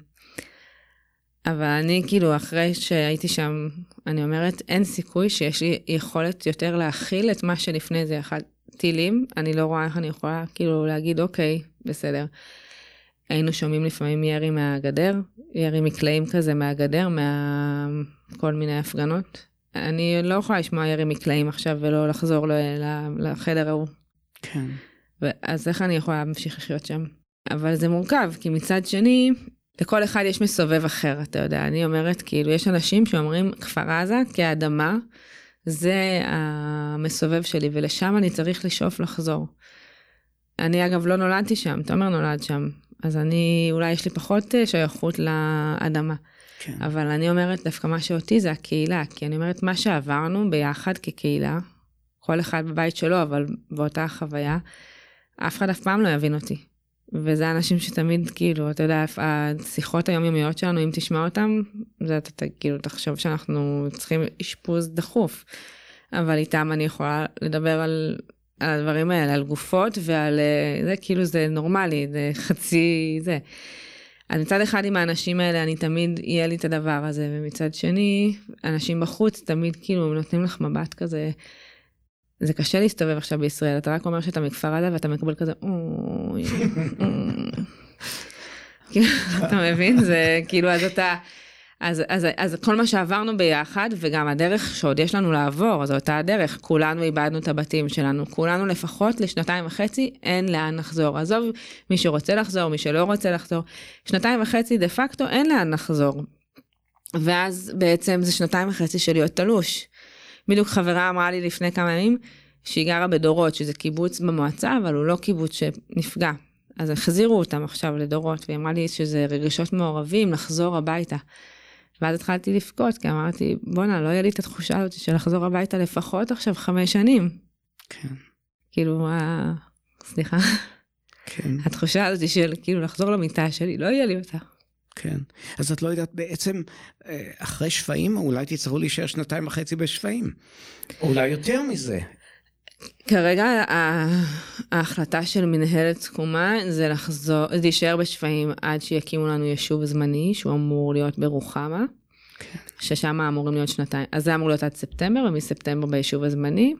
Speaker 3: אבל אני כאילו אחרי שהייתי שם, אני אומרת, אין סיכוי שיש לי יכולת יותר להכיל את מה שלפני זה. אחד, טילים, אני לא רואה איך אני יכולה כאילו להגיד, אוקיי, בסדר. היינו שומעים לפעמים ירי מהגדר, ירי מקלעים כזה מהגדר, מכל מיני הפגנות. אני לא יכולה לשמוע ירי מקלעים עכשיו ולא לחזור לחדר ההוא.
Speaker 1: כן.
Speaker 3: אז איך אני יכולה להמשיך לחיות שם? אבל זה מורכב, כי מצד שני, לכל אחד יש מסובב אחר, אתה יודע. אני אומרת, כאילו, יש אנשים שאומרים, כפר עזה כאדמה, זה המסובב שלי, ולשם אני צריך לשאוף לחזור. אני אגב לא נולדתי שם, תומר נולד שם, אז אני, אולי יש לי פחות אה, שייכות לאדמה.
Speaker 1: כן.
Speaker 3: אבל אני אומרת, דווקא מה שאותי זה הקהילה, כי אני אומרת, מה שעברנו ביחד כקהילה, כל אחד בבית שלו, אבל באותה חוויה, אף אחד אף פעם לא יבין אותי. וזה אנשים שתמיד כאילו אתה יודע השיחות היומיומיות שלנו אם תשמע אותם זה אתה כאילו תחשוב שאנחנו צריכים אשפוז דחוף. אבל איתם אני יכולה לדבר על, על הדברים האלה על גופות ועל אה, זה כאילו זה נורמלי זה חצי זה. אז מצד אחד עם האנשים האלה אני תמיד יהיה לי את הדבר הזה ומצד שני אנשים בחוץ תמיד כאילו נותנים לך מבט כזה. זה קשה להסתובב עכשיו בישראל, אתה רק אומר שאתה מכפר עזה ואתה מקבל כזה, אוי, [laughs] כאילו, אתה מבין? זה כאילו, אז אתה... אז, אז, אז כל מה שעברנו ביחד, וגם הדרך שעוד יש לנו לעבור, זו אותה הדרך, כולנו איבדנו את הבתים שלנו, כולנו לפחות לשנתיים וחצי, אין לאן לחזור. עזוב מי שרוצה לחזור, מי שלא רוצה לחזור, שנתיים וחצי דה פקטו אין לאן לחזור. ואז בעצם זה שנתיים וחצי של להיות תלוש. בדיוק חברה אמרה לי לפני כמה ימים שהיא גרה בדורות, שזה קיבוץ במועצה, אבל הוא לא קיבוץ שנפגע. אז החזירו אותם עכשיו לדורות, והיא אמרה לי שזה רגשות מעורבים לחזור הביתה. ואז התחלתי לבכות, כי אמרתי, בואנה, לא יהיה לי את התחושה הזאת של לחזור הביתה לפחות עכשיו חמש שנים.
Speaker 1: כן.
Speaker 3: כאילו, מה... סליחה.
Speaker 1: כן,
Speaker 3: התחושה הזאת של כאילו לחזור למיטה שלי, לא יהיה לי אותה.
Speaker 1: כן. אז את לא יודעת בעצם, אה, אחרי שפיים, אולי תצטרכו להישאר שנתיים וחצי בשפיים. אולי יותר מזה.
Speaker 3: כרגע ההחלטה של מנהלת תקומה זה לחזור, זה להישאר בשפיים עד שיקימו לנו יישוב זמני שהוא אמור להיות ברוחמה.
Speaker 1: כן.
Speaker 3: ששם אמורים להיות שנתיים, אז זה אמור להיות עד ספטמבר ומספטמבר ביישוב הזמני.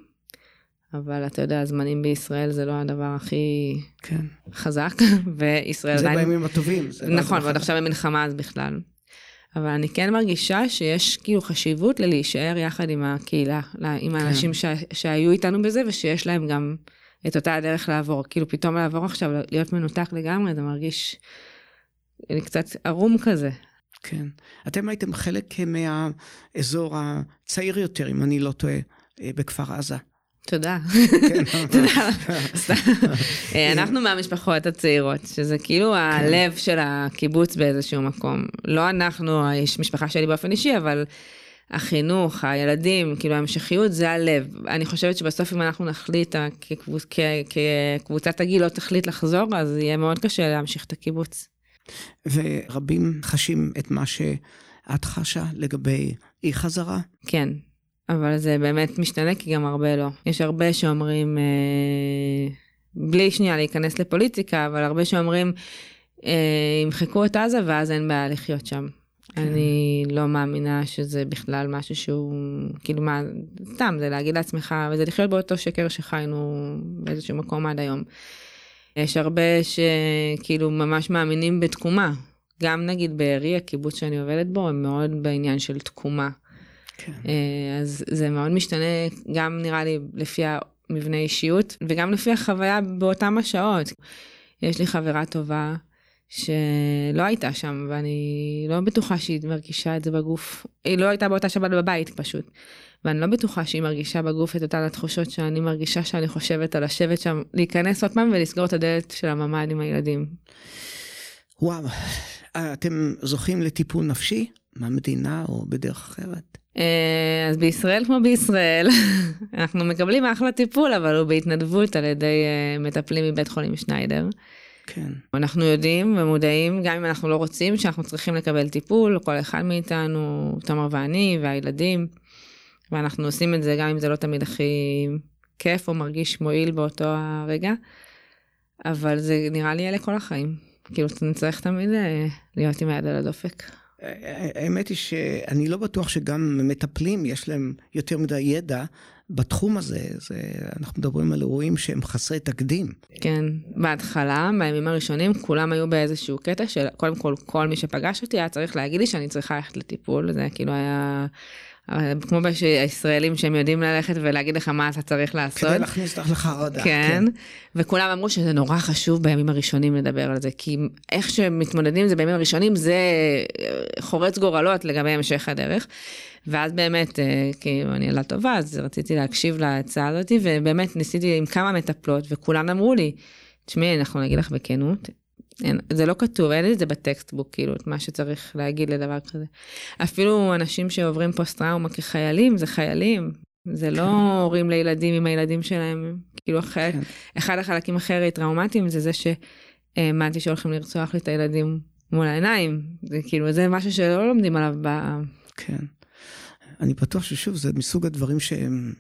Speaker 3: אבל אתה יודע, הזמנים בישראל זה לא הדבר הכי
Speaker 1: כן.
Speaker 3: חזק, [laughs] וישראל
Speaker 1: זה
Speaker 3: עדיין...
Speaker 1: בימים הטובים. זה לא
Speaker 3: נכון, ועוד. עכשיו במלחמה אז בכלל. אבל אני כן מרגישה שיש כאילו חשיבות ללהישאר יחד עם הקהילה, לה- עם
Speaker 1: כן.
Speaker 3: האנשים שה- שהיו איתנו בזה ושיש להם גם את אותה הדרך לעבור. כאילו פתאום לעבור עכשיו, להיות מנותק לגמרי, זה מרגיש אני קצת ערום כזה.
Speaker 1: כן. אתם הייתם חלק מהאזור הצעיר יותר, אם אני לא טועה, אה, בכפר עזה.
Speaker 3: תודה.
Speaker 1: כן. [laughs]
Speaker 3: תודה. אה, אנחנו מהמשפחות הצעירות, שזה כאילו
Speaker 1: כן.
Speaker 3: הלב של הקיבוץ באיזשהו מקום. לא אנחנו, יש משפחה שלי באופן אישי, אבל החינוך, הילדים, כאילו ההמשכיות זה הלב. אני חושבת שבסוף אם אנחנו נחליט, ה- כקבוצ- כ- כקבוצת הגיל לא תחליט לחזור, אז יהיה מאוד קשה להמשיך את הקיבוץ.
Speaker 1: ורבים חשים את מה שאת חשה לגבי אי חזרה.
Speaker 3: כן, אבל זה באמת משתנה כי גם הרבה לא. יש הרבה שאומרים, אה, בלי שנייה להיכנס לפוליטיקה, אבל הרבה שאומרים, אה, ימחקו את עזה ואז אין בעיה לחיות שם.
Speaker 1: כן.
Speaker 3: אני לא מאמינה שזה בכלל משהו שהוא, כאילו מה, סתם, זה להגיד לעצמך, וזה לחיות באותו שקר שחיינו באיזשהו מקום עד היום. יש הרבה שכאילו ממש מאמינים בתקומה. גם נגיד בארי, הקיבוץ שאני עובדת בו, הם מאוד בעניין של תקומה.
Speaker 1: כן.
Speaker 3: אה, אז זה מאוד משתנה, גם נראה לי לפי המבנה אישיות, וגם לפי החוויה באותם השעות. יש לי חברה טובה שלא הייתה שם, ואני לא בטוחה שהיא מרגישה את זה בגוף. היא לא הייתה באותה שבת בבית פשוט. ואני לא בטוחה שהיא מרגישה בגוף את אותן התחושות שאני מרגישה שאני חושבת על לשבת שם, להיכנס עוד פעם ולסגור את הדלת של הממ"ד עם הילדים.
Speaker 1: וואו, אתם זוכים לטיפול נפשי מהמדינה או בדרך אחרת?
Speaker 3: אה, אז בישראל כמו בישראל, [laughs] אנחנו מקבלים אחלה טיפול, אבל הוא בהתנדבות על ידי אה, מטפלים מבית חולים שניידר.
Speaker 1: כן.
Speaker 3: אנחנו יודעים ומודעים, גם אם אנחנו לא רוצים, שאנחנו צריכים לקבל טיפול, כל אחד מאיתנו, תומר ואני והילדים, ואנחנו עושים את זה גם אם זה לא תמיד הכי כיף או מרגיש מועיל באותו הרגע, אבל זה נראה לי אלה כל החיים. כאילו, נצטרך תמיד אה, להיות עם היד על הדופק.
Speaker 1: האמת היא שאני לא בטוח שגם מטפלים יש להם יותר מדי ידע בתחום הזה. זה, אנחנו מדברים על אירועים שהם חסרי תקדים.
Speaker 3: כן, בהתחלה, בימים הראשונים, כולם היו באיזשהו קטע של קודם כל, כל מי שפגש אותי היה צריך להגיד לי שאני צריכה ללכת לטיפול, זה כאילו היה... כמו הישראלים שהם יודעים ללכת ולהגיד לך מה אתה צריך לעשות.
Speaker 1: כדי להכניס לך הודעה.
Speaker 3: כן, וכולם אמרו שזה נורא חשוב בימים הראשונים לדבר על זה, כי איך שמתמודדים עם זה בימים הראשונים זה חורץ גורלות לגבי המשך הדרך. ואז באמת, כאילו אני ילדה טובה, אז רציתי להקשיב להצעה הזאת, ובאמת ניסיתי עם כמה מטפלות, וכולן אמרו לי, תשמעי, אנחנו נגיד לך בכנות, אין, זה לא כתוב, אין את זה בטקסטבוק, כאילו, את מה שצריך להגיד לדבר כזה. אפילו אנשים שעוברים פוסט טראומה כחיילים, זה חיילים, זה לא הורים לילדים עם הילדים שלהם, כאילו, אחר,
Speaker 1: כן.
Speaker 3: אחד החלקים הכי טראומטיים זה זה שהאמנתי שהולכים לרצוח לי את הילדים מול העיניים, זה כאילו, זה משהו שלא לומדים עליו ב...
Speaker 1: כן. אני בטוח ששוב, זה מסוג הדברים שהם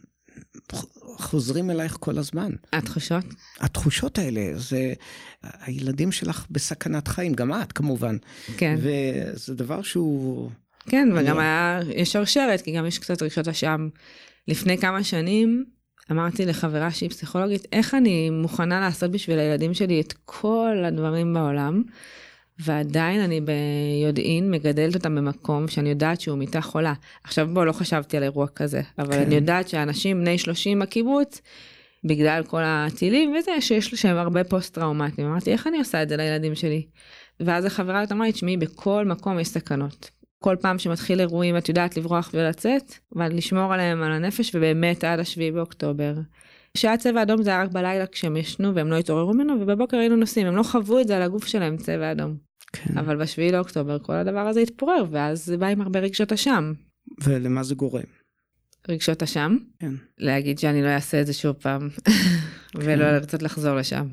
Speaker 1: חוזרים אלייך כל הזמן.
Speaker 3: התחושות?
Speaker 1: התחושות האלה, זה הילדים שלך בסכנת חיים, גם את כמובן.
Speaker 3: כן.
Speaker 1: וזה דבר שהוא...
Speaker 3: כן, וגם היה, יש שרשרת, כי גם יש קצת רגשות אשם. לפני כמה שנים אמרתי לחברה שהיא פסיכולוגית, איך אני מוכנה לעשות בשביל הילדים שלי את כל הדברים בעולם, ועדיין אני ביודעין מגדלת אותם במקום שאני יודעת שהוא מיטה חולה. עכשיו בוא, לא חשבתי על אירוע כזה, אבל כן. אני יודעת שאנשים בני 30 בקיבוץ, בגלל כל הטילים וזה, שיש להם הרבה פוסט טראומטיים. אמרתי, איך אני עושה את זה לילדים שלי? ואז החברה הזאת אמרה לי, תשמעי, בכל מקום יש סכנות. כל פעם שמתחיל אירועים את יודעת לברוח ולצאת, אבל לשמור עליהם על הנפש, ובאמת עד השביעי באוקטובר. שהיה צבע אדום זה היה רק בלילה כשהם ישנו והם לא התעוררו ממנו, ובבוקר היינו נוסעים, הם לא חוו את זה על הגוף שלהם צבע אדום.
Speaker 1: כן.
Speaker 3: אבל בשביעי לאוקטובר כל הדבר הזה התפורר, ואז זה בא עם הרבה רגשות אשם.
Speaker 1: ולמה זה גורם?
Speaker 3: רגשות אשם?
Speaker 1: כן.
Speaker 3: להגיד שאני לא אעשה את זה שוב פעם, [laughs] כן. ולא לרצות לחזור לשם.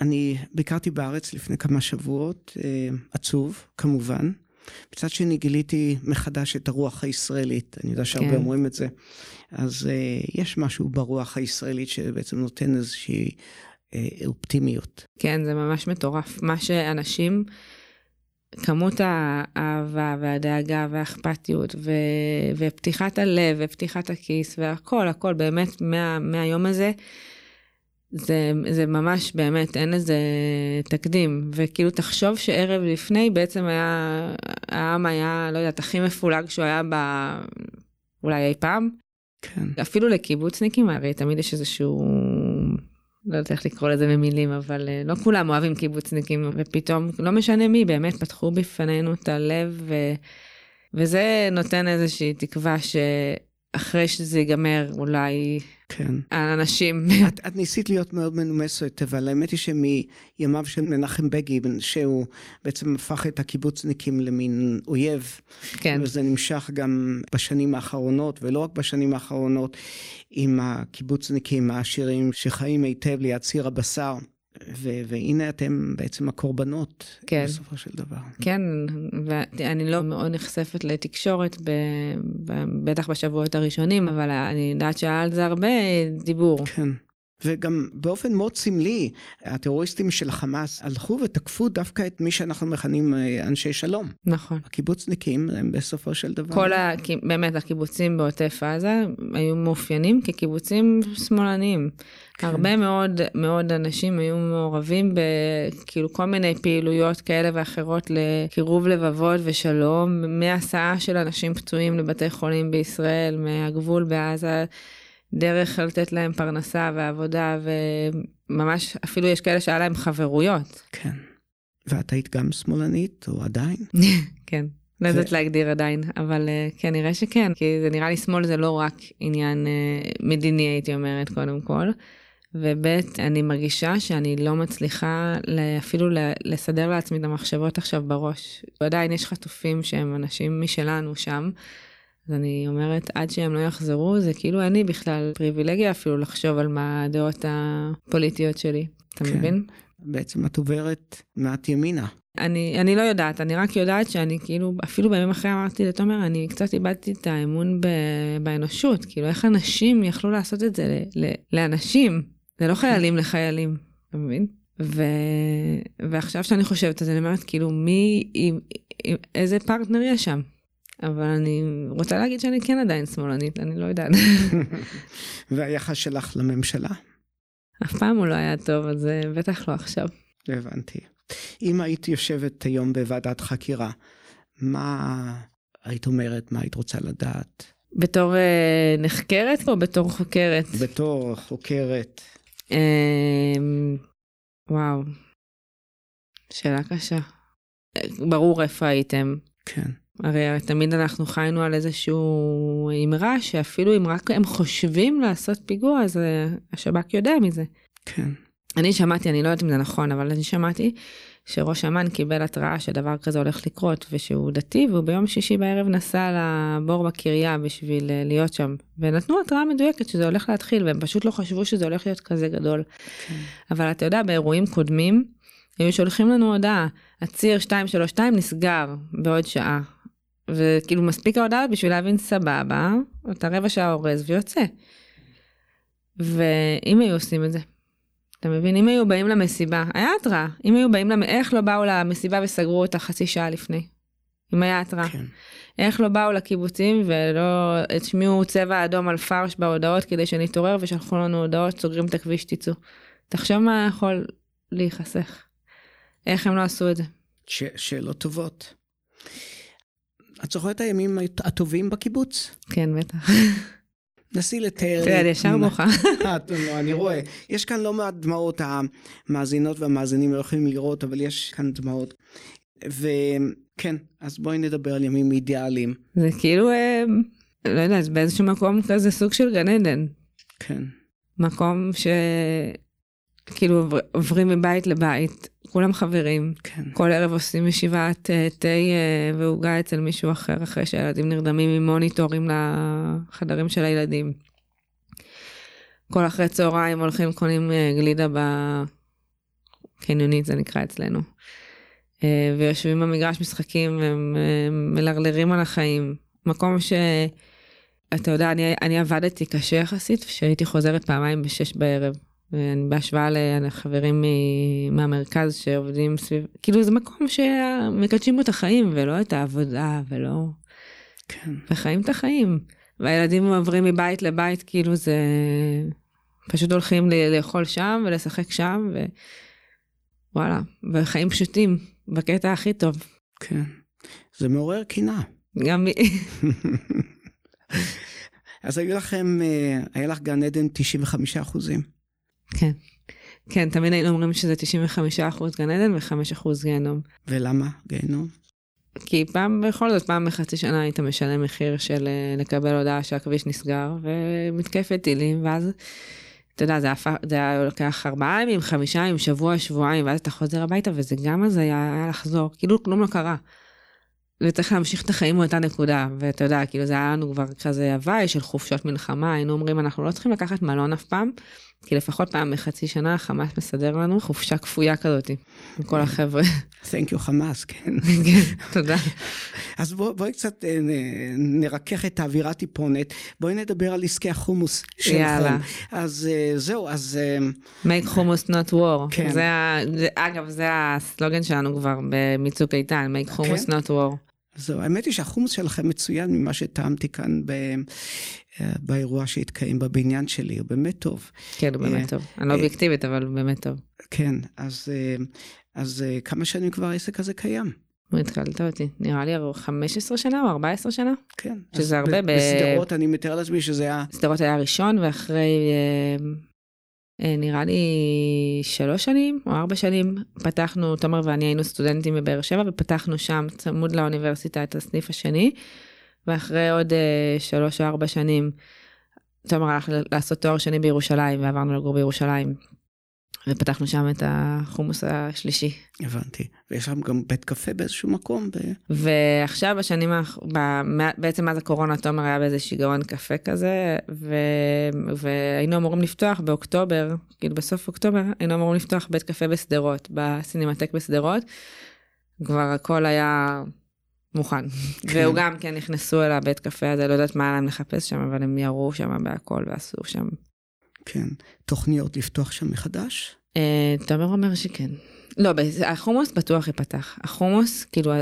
Speaker 1: אני ביקרתי בארץ לפני כמה שבועות, אה, עצוב כמובן, מצד שני גיליתי מחדש את הרוח הישראלית, אני יודע שהרבה
Speaker 3: כן.
Speaker 1: אומרים את זה. אז uh, יש משהו ברוח הישראלית שבעצם נותן איזושהי uh, אופטימיות.
Speaker 3: כן, זה ממש מטורף. מה שאנשים, כמות האהבה והדאגה והאכפתיות ו... ופתיחת הלב ופתיחת הכיס והכל, הכל באמת מה... מהיום הזה, זה, זה ממש באמת, אין לזה תקדים. וכאילו תחשוב שערב לפני בעצם היה, העם היה, לא יודעת, הכי מפולג שהוא היה ב... אולי אי פעם.
Speaker 1: כן.
Speaker 3: אפילו לקיבוצניקים, הרי תמיד יש איזשהו, לא יודעת איך לקרוא לזה במילים, אבל אה, לא כולם אוהבים קיבוצניקים, ופתאום, לא משנה מי, באמת פתחו בפנינו את הלב, ו... וזה נותן איזושהי תקווה שאחרי שזה ייגמר, אולי
Speaker 1: כן.
Speaker 3: האנשים...
Speaker 1: את, את ניסית להיות מאוד מנומסת, אבל האמת היא שמימיו של מנחם בגין, שהוא בעצם הפך את הקיבוצניקים למין אויב,
Speaker 3: כן,
Speaker 1: וזה נמשך גם בשנים האחרונות, ולא רק בשנים האחרונות, עם הקיבוצניקים העשירים שחיים היטב ליד סיר הבשר. ו- והנה אתם בעצם הקורבנות,
Speaker 3: כן.
Speaker 1: בסופו של דבר.
Speaker 3: כן, ואני לא מאוד נחשפת לתקשורת, ב... ב... בטח בשבועות הראשונים, אבל אני יודעת שהיה על זה הרבה דיבור.
Speaker 1: כן. וגם באופן מאוד סמלי, הטרוריסטים של החמאס הלכו ותקפו דווקא את מי שאנחנו מכנים אה, אנשי שלום.
Speaker 3: נכון.
Speaker 1: הקיבוצניקים הם בסופו של דבר.
Speaker 3: כל ה... באמת הקיבוצים בעוטף עזה היו מאופיינים כקיבוצים שמאלניים.
Speaker 1: כן.
Speaker 3: הרבה מאוד מאוד אנשים היו מעורבים בכאילו כל מיני פעילויות כאלה ואחרות לקירוב לבבות ושלום, מהסעה של אנשים פצועים לבתי חולים בישראל, מהגבול בעזה, דרך לתת להם פרנסה ועבודה, וממש אפילו יש כאלה שהיה להם חברויות.
Speaker 1: כן. ואת היית גם שמאלנית, או עדיין? [laughs]
Speaker 3: כן. לא יודעת להגדיר עדיין, אבל uh, כן, נראה שכן, כי זה נראה לי שמאל זה לא רק עניין uh, מדיני, הייתי אומרת, קודם כל. וב' אני מרגישה שאני לא מצליחה אפילו לסדר לעצמי את המחשבות עכשיו בראש. ועדיין יש חטופים שהם אנשים משלנו שם. אז אני אומרת, עד שהם לא יחזרו, זה כאילו אני בכלל פריבילגיה אפילו לחשוב על מה הדעות הפוליטיות שלי. אתה
Speaker 1: כן.
Speaker 3: מבין?
Speaker 1: בעצם את עוברת מעט ימינה.
Speaker 3: אני, אני לא יודעת, אני רק יודעת שאני כאילו, אפילו בימים אחרי אמרתי לתומר, אני קצת איבדתי את האמון ב, באנושות, כאילו איך אנשים יכלו לעשות את זה ל, ל, לאנשים, זה לא חיילים לחיילים, אתה מבין? ו... ועכשיו שאני חושבת זה, אני אומרת, כאילו, מי, עם, עם, איזה פרטנר יש שם? אבל אני רוצה להגיד שאני כן עדיין שמאלנית, אני לא יודעת. [laughs]
Speaker 1: והיחס שלך לממשלה?
Speaker 3: אף פעם הוא לא היה טוב, אז אה, בטח לא עכשיו.
Speaker 1: הבנתי. אם היית יושבת היום בוועדת חקירה, מה היית אומרת, מה היית רוצה לדעת?
Speaker 3: בתור אה, נחקרת או בתור חוקרת?
Speaker 1: בתור חוקרת.
Speaker 3: אה, וואו, שאלה קשה. ברור איפה הייתם.
Speaker 1: כן.
Speaker 3: הרי תמיד אנחנו חיינו על איזשהו אמרה שאפילו אם רק הם חושבים לעשות פיגוע אז אה, השב"כ יודע מזה.
Speaker 1: כן.
Speaker 3: אני שמעתי, אני לא יודעת אם זה נכון, אבל אני שמעתי שראש אמ"ן קיבל התראה שדבר כזה הולך לקרות ושהוא דתי והוא ביום שישי בערב נסע לבור בקריה בשביל אה, להיות שם ונתנו התראה מדויקת שזה הולך להתחיל והם פשוט לא חשבו שזה הולך להיות כזה גדול.
Speaker 1: כן.
Speaker 3: אבל אתה יודע באירועים קודמים היו שולחים לנו הודעה הציר 232 נסגר בעוד שעה. וכאילו מספיק ההודעה בשביל להבין סבבה, אתה רבע שעה אורז ויוצא. ואם היו עושים את זה, אתה מבין? אם היו באים למסיבה, היה התראה. אם היו באים, למ... איך לא באו למסיבה וסגרו אותה חצי שעה לפני? אם היה התראה.
Speaker 1: כן.
Speaker 3: איך לא באו לקיבוצים ולא השמיעו צבע אדום על פרש בהודעות כדי שנתעורר ושלחו לנו הודעות סוגרים את הכביש תצאו. תחשוב מה יכול להיחסך. איך הם לא עשו את זה?
Speaker 1: ש- שאלות טובות. את זוכרת את הימים הטובים בקיבוץ?
Speaker 3: כן, בטח.
Speaker 1: נסי לתאר
Speaker 3: תראה, אני ישר בוכה. [laughs]
Speaker 1: אה, לא, אני רואה. יש כאן לא מעט דמעות, המאזינות והמאזינים לא יכולים לראות, אבל יש כאן דמעות. וכן, אז בואי נדבר על ימים אידיאליים.
Speaker 3: זה כאילו, אה, לא יודעת, באיזשהו מקום כזה סוג של גן עדן.
Speaker 1: כן.
Speaker 3: מקום שכאילו עובר- עוברים מבית לבית, כולם חברים.
Speaker 1: כן.
Speaker 3: כל ערב עושים ישיבת אה, תה אה, ועוגה אצל מישהו אחר, אחרי שהילדים נרדמים עם מוניטורים לחדרים של הילדים. כל אחרי צהריים הולכים קונים אה, גלידה קניונית זה נקרא אצלנו. ויושבים במגרש משחקים ומלרלרים על החיים. מקום ש... אתה יודע, אני, אני עבדתי קשה יחסית, שהייתי חוזרת פעמיים בשש בערב. בהשוואה לחברים מהמרכז שעובדים סביב, כאילו זה מקום שמקדשים בו את החיים ולא את העבודה ולא...
Speaker 1: כן.
Speaker 3: וחיים את החיים. והילדים עוברים מבית לבית, כאילו זה... פשוט הולכים לאכול שם ולשחק שם, ווואלה, וחיים פשוטים, בקטע הכי טוב.
Speaker 1: כן. זה מעורר קנאה.
Speaker 3: גם... [laughs]
Speaker 1: אז היו לכם, אה, היה לך גן עדן 95 אחוזים.
Speaker 3: כן. כן, תמיד היינו אומרים שזה 95 אחוז גן עדן ו-5 אחוז גיהנום.
Speaker 1: ולמה גיהנום?
Speaker 3: כי פעם, בכל זאת, פעם בחצי שנה היית משלם מחיר של אה, לקבל הודעה שהכביש נסגר, ומתקפת טילים, ואז, אתה יודע, זה, הפך, זה היה לוקח ארבעה ימים, חמישה ימים, שבוע, שבועיים, ואז אתה חוזר הביתה, וזה גם אז היה, היה לחזור, כאילו כלום לא קרה. וצריך להמשיך את החיים מאותה נקודה, ואתה יודע, כאילו זה היה לנו כבר כזה הוואי של חופשות מלחמה, היינו אומרים, אנחנו לא צריכים לקחת מלון אף פעם, כי לפחות פעם בחצי שנה חמאס מסדר לנו חופשה כפויה כזאת, עם כל החבר'ה.
Speaker 1: Thank you חמאס, כן.
Speaker 3: כן, תודה.
Speaker 1: אז בוא, בואי קצת אה, נרכך את האווירה טיפונת, בואי נדבר על עסקי החומוס שלכם. יאללה. אז אה, זהו, אז... אה,
Speaker 3: make חומוס not war. כן. זה, זה, אגב, זה הסלוגן שלנו כבר מצוק איתן, make חומוס כן? not war.
Speaker 1: זהו, האמת היא שהחומוס שלכם מצוין ממה שטעמתי כאן ב, אה, באירוע שהתקיים בבניין שלי, הוא באמת טוב.
Speaker 3: כן, הוא באמת אה, טוב. אני לא אה, אובייקטיבית, אבל הוא באמת טוב.
Speaker 1: כן, אז, אז כמה שנים כבר העסק הזה קיים?
Speaker 3: התחלת אותי, נראה לי 15 שנה או 14 שנה?
Speaker 1: כן.
Speaker 3: שזה הרבה ב...
Speaker 1: בסדרות, אני מתאר לעצמי שזה היה...
Speaker 3: סדרות היה הראשון, ואחרי נראה לי שלוש שנים או ארבע שנים פתחנו, תומר ואני היינו סטודנטים בבאר שבע ופתחנו שם צמוד לאוניברסיטה את הסניף השני. ואחרי עוד אה, שלוש או ארבע שנים תומר הלך לעשות תואר שני בירושלים ועברנו לגור בירושלים. ופתחנו שם את החומוס השלישי.
Speaker 1: הבנתי. ויש שם גם בית קפה באיזשהו מקום? ב...
Speaker 3: ועכשיו בשנים, האח... ב... בעצם מאז הקורונה תומר היה באיזה שיגעון קפה כזה, ו... והיינו אמורים לפתוח באוקטובר, כאילו בסוף אוקטובר, היינו אמורים לפתוח בית קפה בשדרות, בסינמטק בשדרות. כבר הכל היה מוכן. כן. והוא גם כן נכנסו אל הבית קפה הזה, לא יודעת מה היה להם לחפש שם, אבל הם ירו שם בהכל ועשו שם
Speaker 1: כן. תוכניות לפתוח שם מחדש?
Speaker 3: אה, תומר אומר שכן. לא, החומוס בטוח ייפתח. החומוס, כאילו,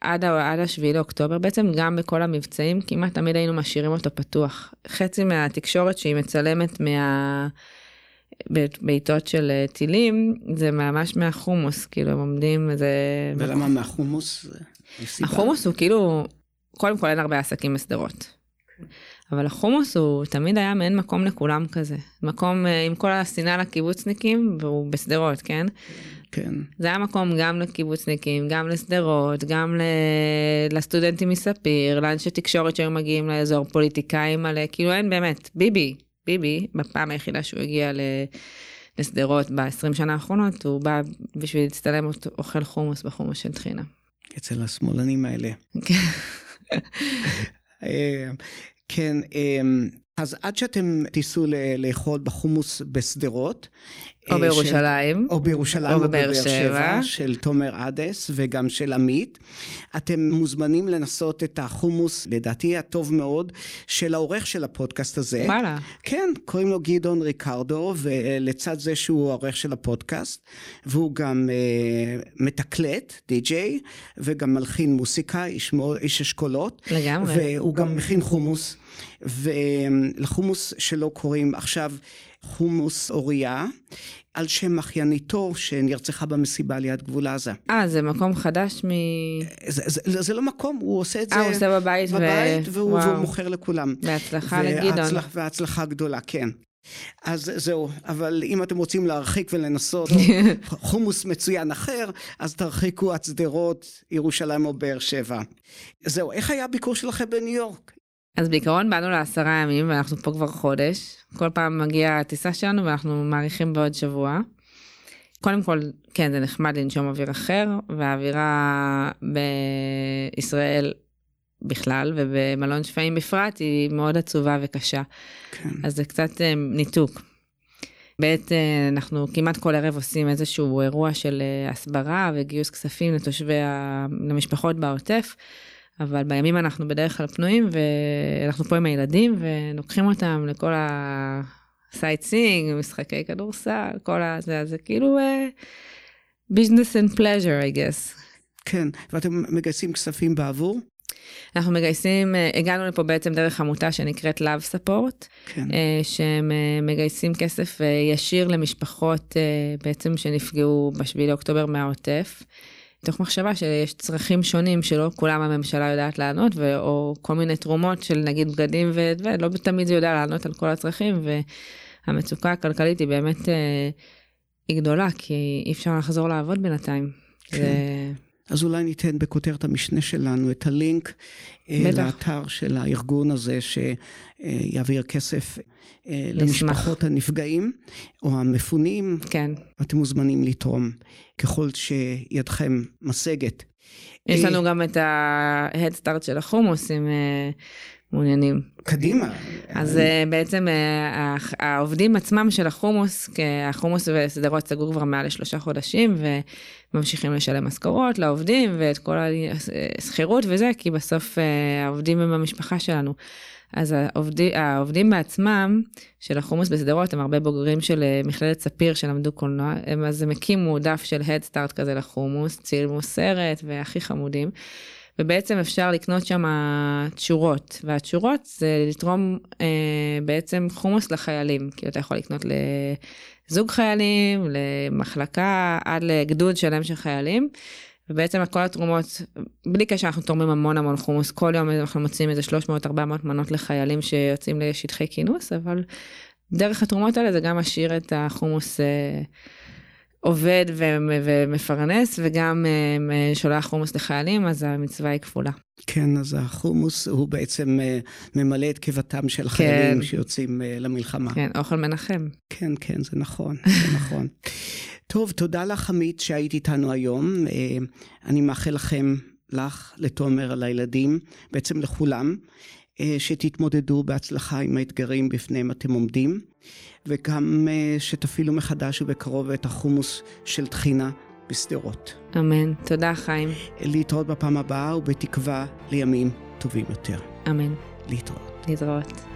Speaker 3: עד, עד השביעי לאוקטובר, בעצם גם בכל המבצעים, כמעט תמיד היינו משאירים אותו פתוח. חצי מהתקשורת שהיא מצלמת מה... בעיטות של אה, טילים, זה ממש מהחומוס, כאילו, הם עומדים, זה...
Speaker 1: ולמה מהחומוס?
Speaker 3: החומוס הוא כאילו, קודם כל אין הרבה עסקים בשדרות. אבל החומוס הוא תמיד היה מעין מקום לכולם כזה. מקום אה, עם כל השנאה לקיבוצניקים, והוא בשדרות, כן?
Speaker 1: כן.
Speaker 3: זה היה מקום גם לקיבוצניקים, גם לשדרות, גם לסטודנטים מספיר, לאנשי תקשורת שהיו מגיעים לאזור, פוליטיקאים מלא, כאילו אין באמת, ביבי, ביבי, בפעם היחידה שהוא הגיע לשדרות ב-20 שנה האחרונות, הוא בא בשביל להצטלם אוכל חומוס בחומוס של טחינה.
Speaker 1: אצל השמאלנים האלה.
Speaker 3: כן.
Speaker 1: אמ, אז עד שאתם תיסעו לאכול בחומוס בשדרות.
Speaker 3: או אה, בירושלים.
Speaker 1: או בירושלים או בבאר שבע. של תומר אדס וגם של עמית. אתם מוזמנים לנסות את החומוס, לדעתי הטוב מאוד, של העורך של הפודקאסט הזה.
Speaker 3: וואלה.
Speaker 1: כן, קוראים לו גדעון ריקרדו, ולצד זה שהוא העורך של הפודקאסט, והוא גם אה, מתקלט, די-ג'יי, וגם מלחין מוסיקה, איש, איש אשכולות.
Speaker 3: לגמרי.
Speaker 1: והוא גם מכין חומוס. ולחומוס שלו קוראים עכשיו חומוס אוריה, על שם אחייניתו שנרצחה במסיבה ליד גבול עזה.
Speaker 3: אה, זה מקום חדש מ...
Speaker 1: זה, זה, זה לא מקום, הוא עושה את זה...
Speaker 3: אה, הוא עושה בבית,
Speaker 1: בבית ו... והוא, והוא מוכר לכולם.
Speaker 3: בהצלחה לגדעון.
Speaker 1: והצלחה גדולה, כן. אז זהו, אבל אם אתם רוצים להרחיק ולנסות [laughs] חומוס מצוין אחר, אז תרחיקו עד שדרות, ירושלים או באר שבע. זהו, איך היה הביקור שלכם בניו יורק?
Speaker 3: אז בעיקרון באנו לעשרה ימים ואנחנו פה כבר חודש. כל פעם מגיעה הטיסה שלנו ואנחנו מאריכים בעוד שבוע. קודם כל, כן, זה נחמד לנשום אוויר אחר, והאווירה בישראל בכלל ובמלון שפיים בפרט היא מאוד עצובה וקשה. כן. אז זה קצת אה, ניתוק. בעת אנחנו כמעט כל ערב עושים איזשהו אירוע של הסברה וגיוס כספים לתושבי. למשפחות בעוטף. אבל בימים אנחנו בדרך כלל פנויים ואנחנו פה עם הילדים ולוקחים אותם לכל ה sightseeing, משחקי כדורסל, כל הזה, זה כאילו business and pleasure, I guess.
Speaker 1: כן, ואתם מגייסים כספים בעבור?
Speaker 3: אנחנו מגייסים, אה, הגענו לפה בעצם דרך עמותה שנקראת Love Support, כן. אה, שהם מגייסים כסף ישיר למשפחות בעצם שנפגעו בשביעי לאוקטובר מהעוטף. מתוך מחשבה שיש צרכים שונים שלא כולם הממשלה יודעת לענות, ו- או כל מיני תרומות של נגיד בגדים ולא תמיד זה יודע לענות על כל הצרכים, והמצוקה הכלכלית היא באמת, אה, היא גדולה, כי אי אפשר לחזור לעבוד בינתיים. כן. זה...
Speaker 1: אז אולי ניתן בכותרת המשנה שלנו את הלינק אה, בטח. לאתר של הארגון הזה שיעביר כסף אה, למשפחות הנפגעים או המפונים.
Speaker 3: כן.
Speaker 1: אתם מוזמנים לתרום ככל שידכם משגת.
Speaker 3: יש לנו גם את Start של החומוס, אם מעוניינים.
Speaker 1: קדימה.
Speaker 3: אז אה, בעצם אה, העובדים עצמם של החומוס, החומוס וסדרות סגור כבר מעל לשלושה חודשים, וממשיכים לשלם משכורות לעובדים ואת כל השכירות וזה, כי בסוף אה, העובדים הם המשפחה שלנו. אז העובדים, העובדים בעצמם של החומוס בשדרות הם הרבה בוגרים של מכללת ספיר שלמדו קולנוע, הם אז הם הקימו דף של Head Start כזה לחומוס, צילמו סרט והכי חמודים. ובעצם אפשר לקנות שם תשורות, והתשורות זה לתרום אה, בעצם חומוס לחיילים, כי אתה יכול לקנות לזוג חיילים, למחלקה, עד לגדוד שלם של חיילים. ובעצם כל התרומות, בלי קשר אנחנו תורמים המון המון חומוס, כל יום אנחנו מוצאים איזה 300-400 מנות לחיילים שיוצאים לשטחי כינוס, אבל דרך התרומות האלה זה גם משאיר את החומוס אה, עובד ומפרנס וגם אה, שולח חומוס לחיילים, אז המצווה היא כפולה.
Speaker 1: כן, אז החומוס הוא בעצם אה, ממלא את קיבתם של חיילים כן. שיוצאים אה, למלחמה.
Speaker 3: כן, אוכל מנחם.
Speaker 1: כן, כן, זה נכון, זה [laughs] נכון. טוב, תודה לך עמית שהיית איתנו היום. אני מאחל לכם, לך, לתומר, לילדים, בעצם לכולם, שתתמודדו בהצלחה עם האתגרים בפניהם אתם עומדים. וגם אה, שתפעילו מחדש ובקרוב את החומוס של טחינה בשדרות.
Speaker 3: אמן. תודה, חיים.
Speaker 1: להתראות בפעם הבאה, ובתקווה לימים טובים יותר.
Speaker 3: אמן.
Speaker 1: להתראות.
Speaker 3: להתראות.